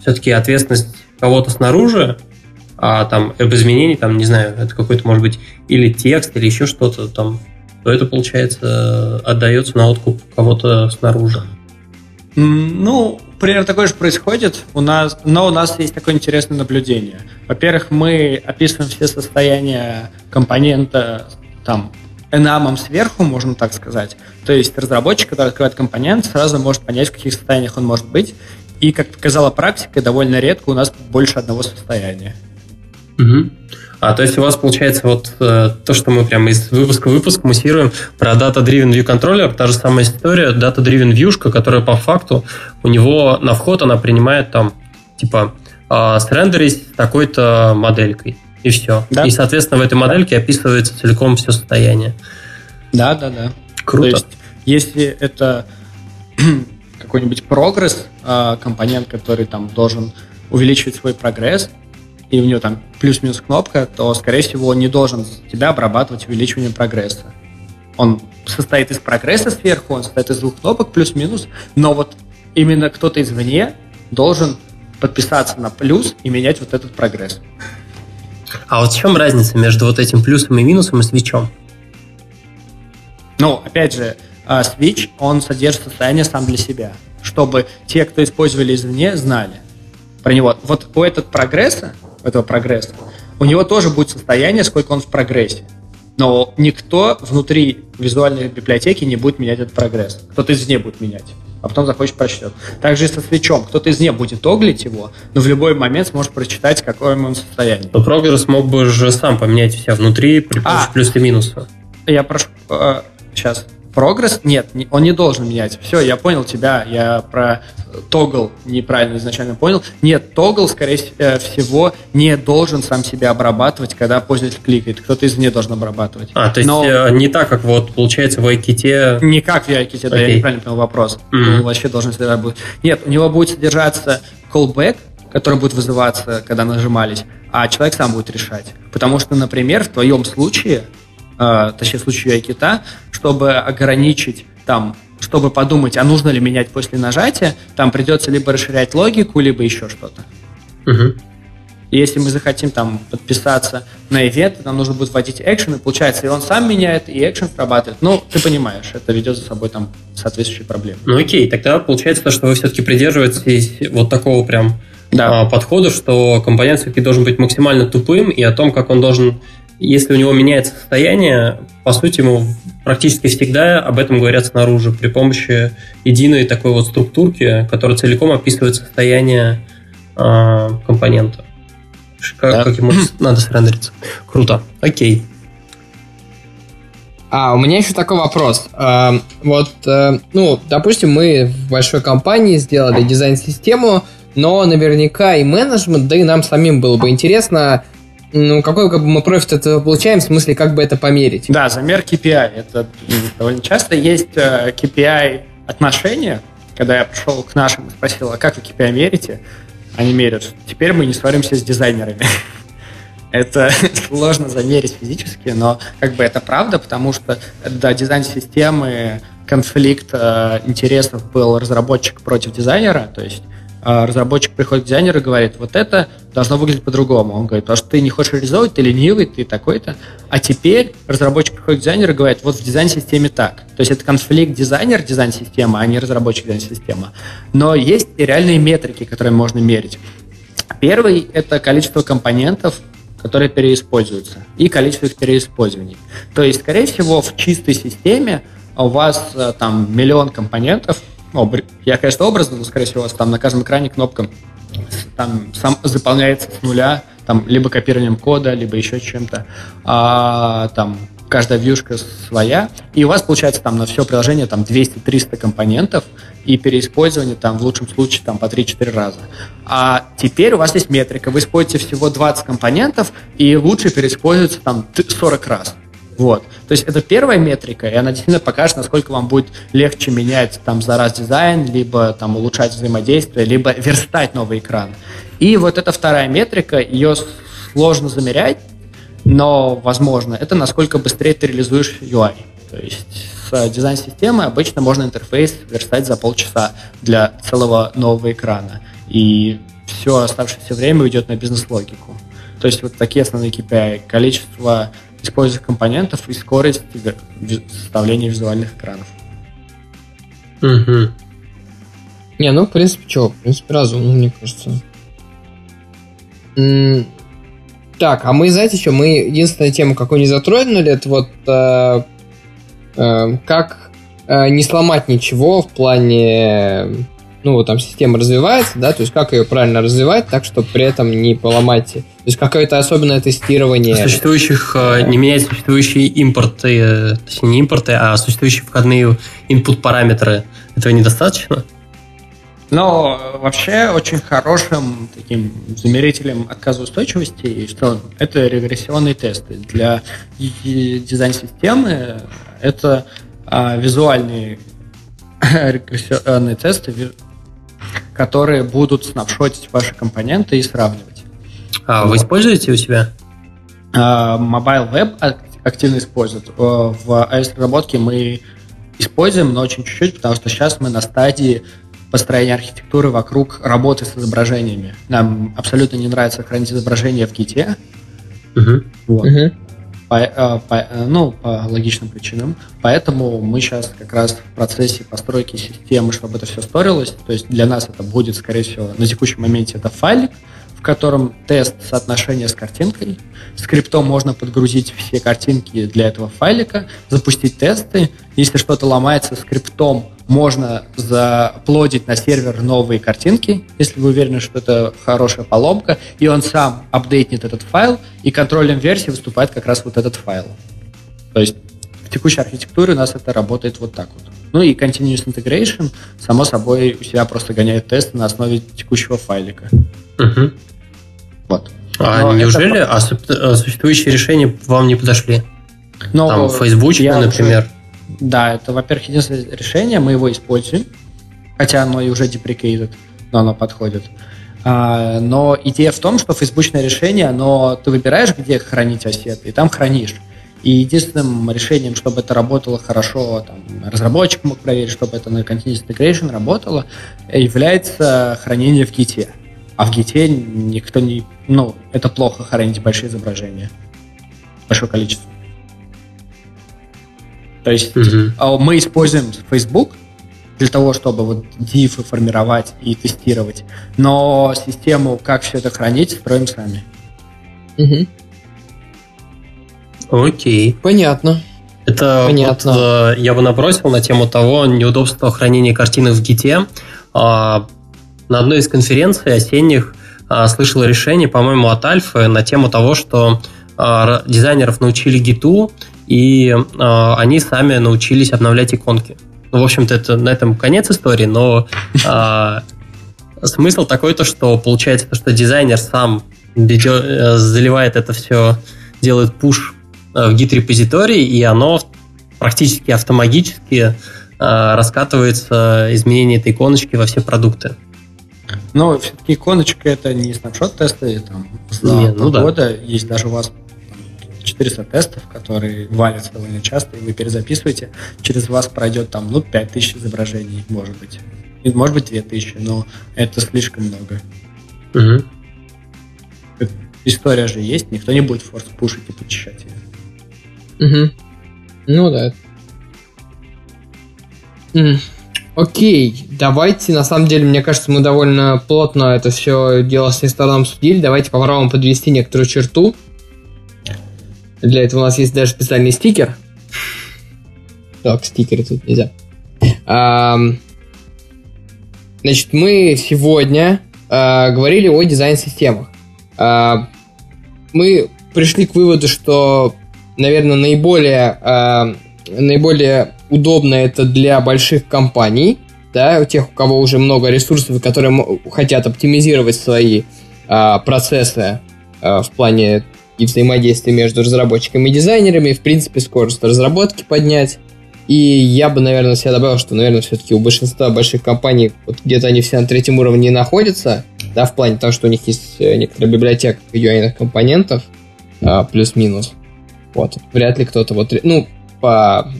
все-таки ответственность кого-то снаружи, а там об изменении, там, не знаю, это какой-то, может быть, или текст, или еще что-то там, то это, получается, отдается на откуп кого-то снаружи. Ну, примерно такое же происходит. У нас, но у нас есть такое интересное наблюдение. Во-первых, мы описываем все состояния компонента там энамом сверху, можно так сказать. То есть разработчик, который открывает компонент, сразу может понять, в каких состояниях он может быть. И, как показала практика, довольно редко у нас больше одного состояния. Угу. А то есть у вас получается вот э, то, что мы прямо из выпуска в выпуск муссируем про Data-Driven View Controller, та же самая история, Data-Driven View, которая по факту у него на вход она принимает там типа э, срендерить такой-то моделькой и все. Да? И, соответственно, в этой модельке описывается целиком все состояние. Да, да, да. Круто. То есть, если это (clears throat) какой-нибудь прогресс, э, компонент, который там должен увеличивать свой прогресс, и у него там плюс-минус кнопка, то, скорее всего, он не должен тебя обрабатывать увеличивание прогресса. Он состоит из прогресса сверху, он состоит из двух кнопок плюс-минус, но вот именно кто-то извне должен подписаться на плюс и менять вот этот прогресс. А вот в чем разница между вот этим плюсом и минусом и свечом? Ну, опять же, а, Switch, он содержит состояние сам для себя, чтобы те, кто использовали извне, знали про него. Вот у этого прогресса, у этого прогресса, у него тоже будет состояние, сколько он в прогрессе. Но никто внутри визуальной библиотеки не будет менять этот прогресс. Кто-то извне будет менять, а потом захочет прочтет. Также и со свечом. Кто-то извне будет оглить его, но в любой момент сможет прочитать, какое он состояние. Но прогресс мог бы же сам поменять все внутри при помощи а, плюс и минуса. Я прошу... Э, сейчас. Прогресс? Нет, он не должен менять. Все, я понял тебя, я про тогл неправильно изначально понял. Нет, тогл, скорее э, всего, не должен сам себя обрабатывать, когда пользователь кликает. Кто-то извне должен обрабатывать. А, то есть Но... Э, не так, как вот получается в iKit? Не как в iKit, да, я неправильно понял вопрос. Mm-hmm. Он вообще должен содержать будет. Нет, у него будет содержаться callback, который будет вызываться, когда нажимались, а человек сам будет решать. Потому что, например, в твоем случае, э, точнее, в случае iKit, чтобы ограничить там чтобы подумать, а нужно ли менять после нажатия, там придется либо расширять логику, либо еще что-то. Угу. Если мы захотим там подписаться на ивент, нам нужно будет вводить экшен, и получается, и он сам меняет, и экшен срабатывает. Ну, ты понимаешь, это ведет за собой там соответствующие проблемы. Ну окей, тогда получается, что вы все-таки придерживаетесь вот такого прям да. подхода, что компонент все-таки должен быть максимально тупым, и о том, как он должен если у него меняется состояние, по сути, ему практически всегда об этом говорят снаружи при помощи единой такой вот структурки, которая целиком описывает состояние э, компонента. Как, да. как ему (clears throat) надо срендериться. Круто. Окей. А, у меня еще такой вопрос. А, вот, а, ну, допустим, мы в большой компании сделали дизайн-систему, но наверняка и менеджмент, да и нам самим было бы интересно, ну, какой как бы, мы профит этого получаем, в смысле, как бы это померить? Да, замер KPI. Это довольно часто есть э, KPI отношения. Когда я пришел к нашим и спросил, а как вы KPI мерите? Они мерят. Теперь мы не сваримся с дизайнерами. (laughs) это (laughs) сложно замерить физически, но как бы это правда, потому что до дизайн-системы конфликт э, интересов был разработчик против дизайнера, то есть а разработчик приходит к дизайнеру и говорит, вот это должно выглядеть по-другому. Он говорит, потому что ты не хочешь реализовывать, ты ленивый, ты такой-то. А теперь разработчик приходит к дизайнеру и говорит, вот в дизайн-системе так. То есть это конфликт дизайнер дизайн-системы, а не разработчик дизайн-системы. Но есть и реальные метрики, которые можно мерить. Первый – это количество компонентов, которые переиспользуются, и количество их переиспользований. То есть, скорее всего, в чистой системе у вас э, там миллион компонентов, ну, я, конечно, образно, но, скорее всего, у вас там на каждом экране кнопка там сам заполняется с нуля, там либо копированием кода, либо еще чем-то. А, там каждая вьюшка своя, и у вас получается там на все приложение там 200-300 компонентов, и переиспользование там в лучшем случае там по 3-4 раза. А теперь у вас есть метрика, вы используете всего 20 компонентов, и лучше переиспользуется там 40 раз. Вот. То есть это первая метрика, и она действительно покажет, насколько вам будет легче менять там за раз дизайн, либо там улучшать взаимодействие, либо верстать новый экран. И вот эта вторая метрика, ее сложно замерять, но возможно, это насколько быстрее ты реализуешь UI. То есть с дизайн-системой обычно можно интерфейс верстать за полчаса для целого нового экрана. И все оставшееся время уйдет на бизнес-логику. То есть вот такие основные KPI. Количество использования компонентов и скорость составления визуальных экранов. Угу. Не, ну, в принципе, что, в принципе, разумно, мне кажется. М- так, а мы, знаете, что, мы единственная тема, какую не затронули, это вот э, э, как э, не сломать ничего в плане ну, вот там система развивается, да, то есть как ее правильно развивать, так, чтобы при этом не поломать, то есть какое-то особенное тестирование. Существующих, э, не менять существующие импорты, э, точнее не импорты, а существующие входные input параметры, этого недостаточно? Но вообще очень хорошим таким замерителем отказоустойчивости, что это регрессионные тесты. Для дизайн-системы это а, визуальные (laughs) регрессионные тесты, которые будут снапшотить ваши компоненты и сравнивать. А вот. вы используете у себя? Mobile Web активно используют. В iOS-разработке мы используем, но очень чуть-чуть, потому что сейчас мы на стадии построения архитектуры вокруг работы с изображениями. Нам абсолютно не нравится хранить изображения в Git. Угу. Вот. Угу. По, э, по, э, ну, по логичным причинам. Поэтому мы сейчас как раз в процессе постройки системы, чтобы это все сторилось. То есть для нас это будет, скорее всего, на текущем моменте это файлик, в котором тест соотношения с картинкой. Скриптом можно подгрузить все картинки для этого файлика, запустить тесты. Если что-то ломается скриптом, можно заплодить на сервер новые картинки, если вы уверены, что это хорошая поломка, и он сам апдейтнет этот файл, и контролем версии выступает как раз вот этот файл. То есть в текущей архитектуре у нас это работает вот так вот. Ну и Continuous Integration, само собой, у себя просто гоняет тесты на основе текущего файлика. Угу. Вот. А Но неужели это... а существующие решения вам не подошли? Но Там Facebook, например. Уже... Да, это, во-первых, единственное решение, мы его используем, хотя оно и уже deprecated, но оно подходит. А, но идея в том, что фейсбучное решение, оно ты выбираешь, где хранить ассеты, и там хранишь. И единственным решением, чтобы это работало хорошо, там, разработчик мог проверить, чтобы это на Continuous Integration работало, является хранение в гите. А в гите никто не... Ну, это плохо хранить большие изображения. Большое количество. То есть угу. мы используем Facebook для того, чтобы вот дифы формировать и тестировать. Но систему, как все это хранить, строим сами. Угу. Окей. Понятно. Это Понятно. Вот, э, я бы набросил на тему того неудобства хранения картинок в гите. А, на одной из конференций осенних а, слышал решение, по-моему, от Альфы на тему того, что а, дизайнеров научили гиту, и а, они сами научились обновлять иконки. Ну, в общем-то, это на этом конец истории, но а, смысл такой то, что получается, то, что дизайнер сам ведет, э, заливает это все, делает пуш э, в гид-репозиторий, и оно практически автоматически раскатывается изменение этой иконочки во все продукты. Но все-таки иконочка это не снапшот тесты, там за не, ну года да. есть даже у вас 400 тестов, которые валятся довольно часто, и вы перезаписываете, через вас пройдет там, ну, 5000 изображений, может быть. И, может быть, 2000, но это слишком много. Угу. История же есть, никто не будет форс пушить и почищать ее. Угу. Ну да. Mm. Окей, давайте, на самом деле, мне кажется, мы довольно плотно это все дело с рестораном судили. Давайте попробуем подвести некоторую черту. Для этого у нас есть даже специальный стикер. Так, стикеры тут нельзя. значит, мы сегодня а, говорили о дизайн-системах. А, мы пришли к выводу, что, наверное, наиболее, а, наиболее удобно это для больших компаний, да, у тех, у кого уже много ресурсов, которые хотят оптимизировать свои а, процессы а, в плане и взаимодействия между разработчиками и дизайнерами, в принципе, скорость разработки поднять. И я бы, наверное, себя добавил, что, наверное, все-таки у большинства больших компаний вот где-то они все на третьем уровне находятся, да, в плане того, что у них есть э, некоторая библиотека UI компонентов, а, плюс-минус. Вот, вряд ли кто-то вот, ну, по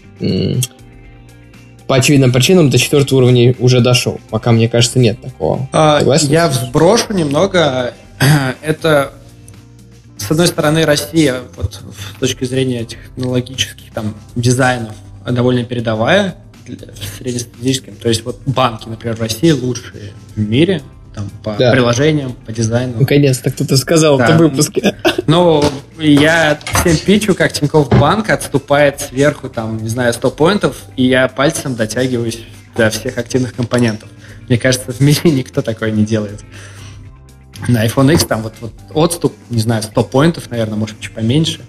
по очевидным причинам до четвертого уровня уже дошел. Пока, мне кажется, нет такого. А, я взброшу немного. (clears throat) Это, с одной стороны, Россия, вот с точки зрения технологических там дизайнов, довольно передовая в среднестатистическом. То есть вот банки, например, в России лучшие в мире там, по да. приложениям, по дизайну. Наконец-то кто-то сказал да. в выпуске. Ну, я всем пичу, как Тинькофф Банк отступает сверху, там, не знаю, 100 поинтов, и я пальцем дотягиваюсь до всех активных компонентов. Мне кажется, в мире (laughs) никто такое не делает. На iPhone X там вот, вот отступ, не знаю, 100 поинтов, наверное, может, чуть поменьше.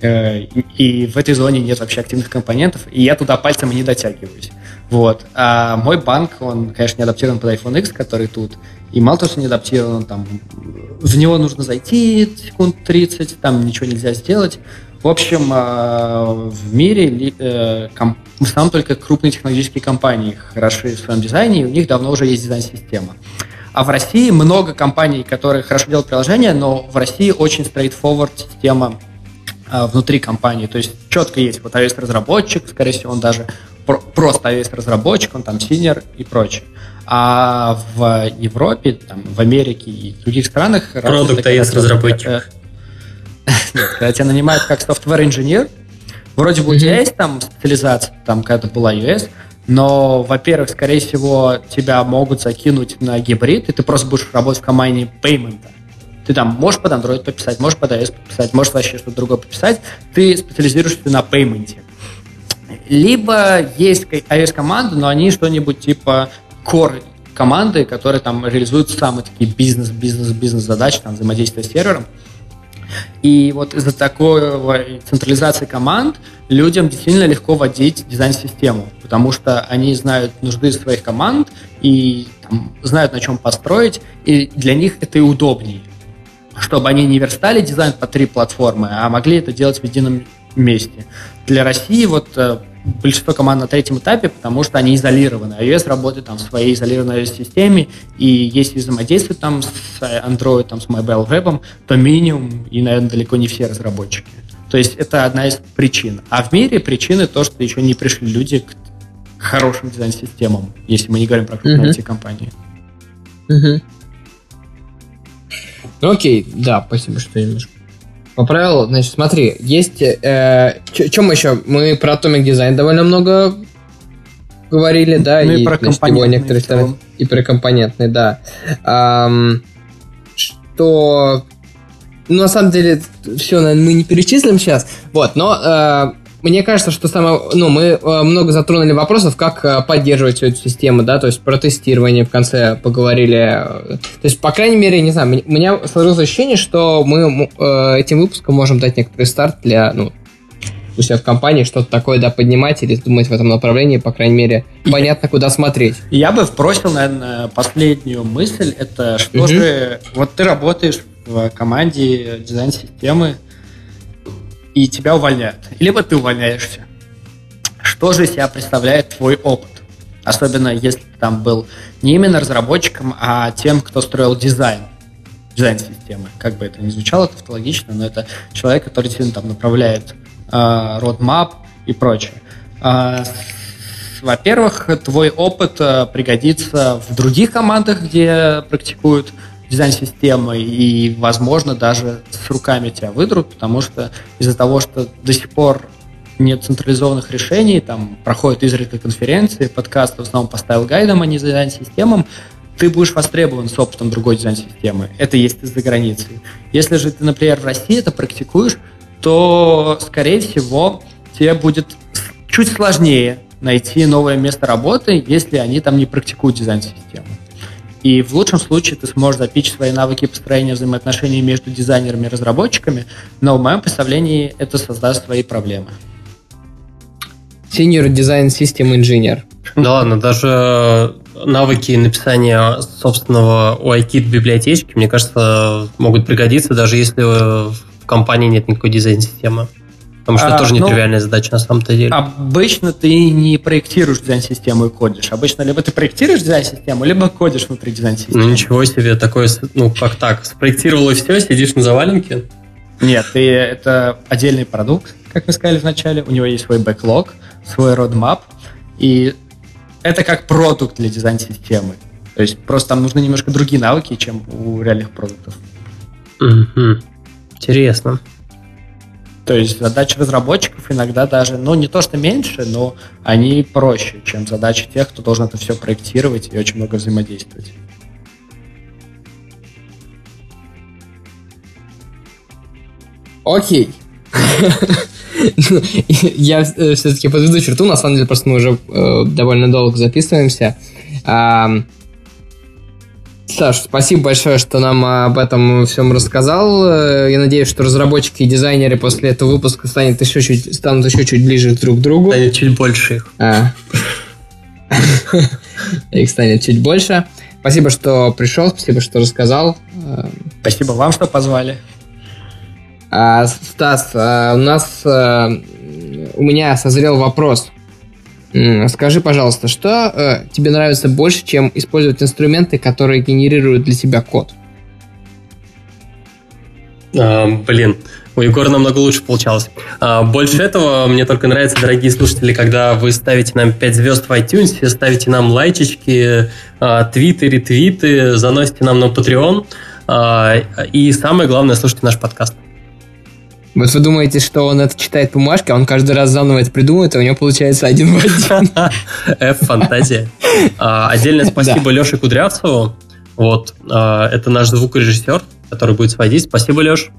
Э, и в этой зоне нет вообще активных компонентов, и я туда пальцем и не дотягиваюсь. Вот. А мой банк, он, конечно, не адаптирован под iPhone X, который тут. И мало того, что не адаптирован, там, в него нужно зайти секунд 30, там ничего нельзя сделать. В общем, а, в мире э, в основном только крупные технологические компании хороши в своем дизайне, и у них давно уже есть дизайн-система. А в России много компаний, которые хорошо делают приложения, но в России очень straightforward система а, внутри компании. То есть четко есть вот iOS-разработчик, скорее всего, он даже про- просто iOS-разработчик, он там синер и прочее. А в Европе, там, в Америке и в других странах... Продукт iOS-разработчик. Э, (laughs) когда тебя нанимают как software-инженер, вроде бы у тебя есть там специализация, там когда была iOS, но, во-первых, скорее всего, тебя могут закинуть на гибрид, и ты просто будешь работать в команде payment. Ты там можешь под Android пописать, можешь под iOS пописать, можешь вообще что-то другое пописать. Ты специализируешься на payment. Либо есть iOS-команды, но они что-нибудь типа core команды, которые там реализуют самые такие бизнес, бизнес, бизнес задачи, там взаимодействие с сервером. И вот из-за такой централизации команд людям действительно легко вводить дизайн-систему, потому что они знают нужды своих команд и там, знают, на чем построить, и для них это и удобнее, чтобы они не верстали дизайн по три платформы, а могли это делать в едином месте. Для России вот э, большинство команд на третьем этапе, потому что они изолированы. iOS работает там в своей изолированной системе, и если взаимодействовать там с Android, там, с Mobile Web, то минимум и, наверное, далеко не все разработчики. То есть это одна из причин. А в мире причины то, что еще не пришли люди к хорошим дизайн-системам, если мы не говорим про крупные uh-huh. компании. Uh-huh. Ну окей, да, спасибо, что немножко Поправил, значит, смотри, есть... Э, Чем еще? Мы про Atomic Design довольно много говорили, да, ну, и, и про значит, его некоторые стороны, и про компонентные, да. Эм, что... Ну, на самом деле, все, наверное, мы не перечислим сейчас. Вот, но э, мне кажется, что самое, ну, мы э, много затронули вопросов, как э, поддерживать всю эту систему, да, то есть про тестирование в конце поговорили. То есть, по крайней мере, не знаю, у меня сложилось ощущение, что мы э, этим выпуском можем дать некоторый старт для, ну, у себя в компании что-то такое, да, поднимать или думать в этом направлении, по крайней мере, понятно, куда смотреть. Я бы вбросил, наверное, последнюю мысль, это что угу. же, вот ты работаешь в команде дизайн-системы, и тебя увольняют. Либо ты увольняешься. Что же из себя представляет твой опыт? Особенно если ты там был не именно разработчиком, а тем, кто строил дизайн дизайн системы. Как бы это ни звучало тавтологично, но это человек, который действительно там направляет э, roadmap и прочее. Э, во-первых, твой опыт э, пригодится в других командах, где практикуют дизайн-системы, и, возможно, даже с руками тебя вырвут, потому что из-за того, что до сих пор нет централизованных решений, там проходят изредка конференции, подкасты в основном по style guide ам, а не дизайн-системам, ты будешь востребован с опытом другой дизайн-системы. Это есть из-за границы. Если же ты, например, в России это практикуешь, то, скорее всего, тебе будет чуть сложнее найти новое место работы, если они там не практикуют дизайн-систему. И в лучшем случае ты сможешь запичь свои навыки построения взаимоотношений между дизайнерами и разработчиками, но в моем представлении это создаст свои проблемы. Senior Design System Engineer. Да ладно, даже навыки написания собственного UIKit библиотечки, мне кажется, могут пригодиться, даже если в компании нет никакой дизайн-системы. Потому что а, это тоже ну, нетривиальная задача на самом-то деле. Обычно ты не проектируешь дизайн-систему и кодишь. Обычно либо ты проектируешь дизайн-систему, либо кодишь внутри дизайн-системы. Ну ничего себе, такое, ну как так, спроектировал и все, сидишь на заваленке? Нет, ты, это отдельный продукт, как мы сказали вначале. У него есть свой бэклог, свой roadmap, и это как продукт для дизайн-системы. То есть просто там нужны немножко другие навыки, чем у реальных продуктов. Угу. Интересно. То есть задачи разработчиков иногда даже, ну, не то что меньше, но они проще, чем задачи тех, кто должен это все проектировать и очень много взаимодействовать. Окей. (laughs) Я э, все-таки подведу черту, на самом деле, просто мы уже э, довольно долго записываемся. Саш, спасибо большое, что нам об этом всем рассказал. Э, я надеюсь, что разработчики и дизайнеры после этого выпуска станут еще чуть, станут еще чуть ближе друг к другу. Станет чуть больше их. А. (laughs) Их станет чуть больше. Спасибо, что пришел, спасибо, что рассказал. Спасибо вам, что позвали. А, Стас, а, у нас а, у меня созрел вопрос. Скажи, пожалуйста, что э, тебе нравится больше, чем использовать инструменты, которые генерируют для тебя код? А, блин, У Егора намного лучше получалось. А, больше этого мне только нравится, дорогие слушатели, когда вы ставите нам 5 звезд в iTunes, ставите нам лайчички, а, твиты, ретвиты, заносите нам на Patreon. А, и самое главное, слушайте наш подкаст. Вот вы думаете, что он это читает по бумажке, а он каждый раз заново это придумывает, и у него получается один в один. (laughs) F-фантазия. Отдельное спасибо Леше Кудрявцеву. Вот, это наш звукорежиссер, который будет сводить. Спасибо, Леш,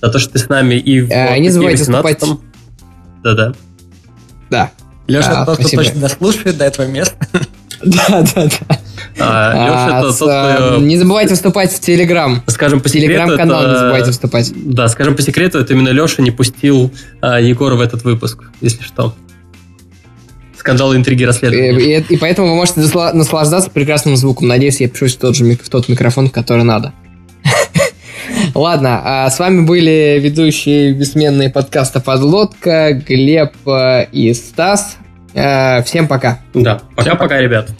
за то, что ты с нами и в а, Не забывайте вступать. Да-да. Да. Леша, а, тот, кто точно дослушает до этого места. (laughs) Да, да, да. А, Леша, тот, кто... Не забывайте вступать в Телеграм. Скажем по секрету, Телеграм-канал не забывайте вступать. Да, скажем по секрету, это именно Леша не пустил а, Егора в этот выпуск, если что. Скандалы, интриги, расследования. И, и, и поэтому вы можете наслаждаться прекрасным звуком. Надеюсь, я пишу в тот же в тот микрофон, который надо. (laughs) Ладно, а с вами были ведущие бессменные подкаста «Подлодка», Глеб э, и Стас. Э, всем пока. Да, пока-пока, ребят.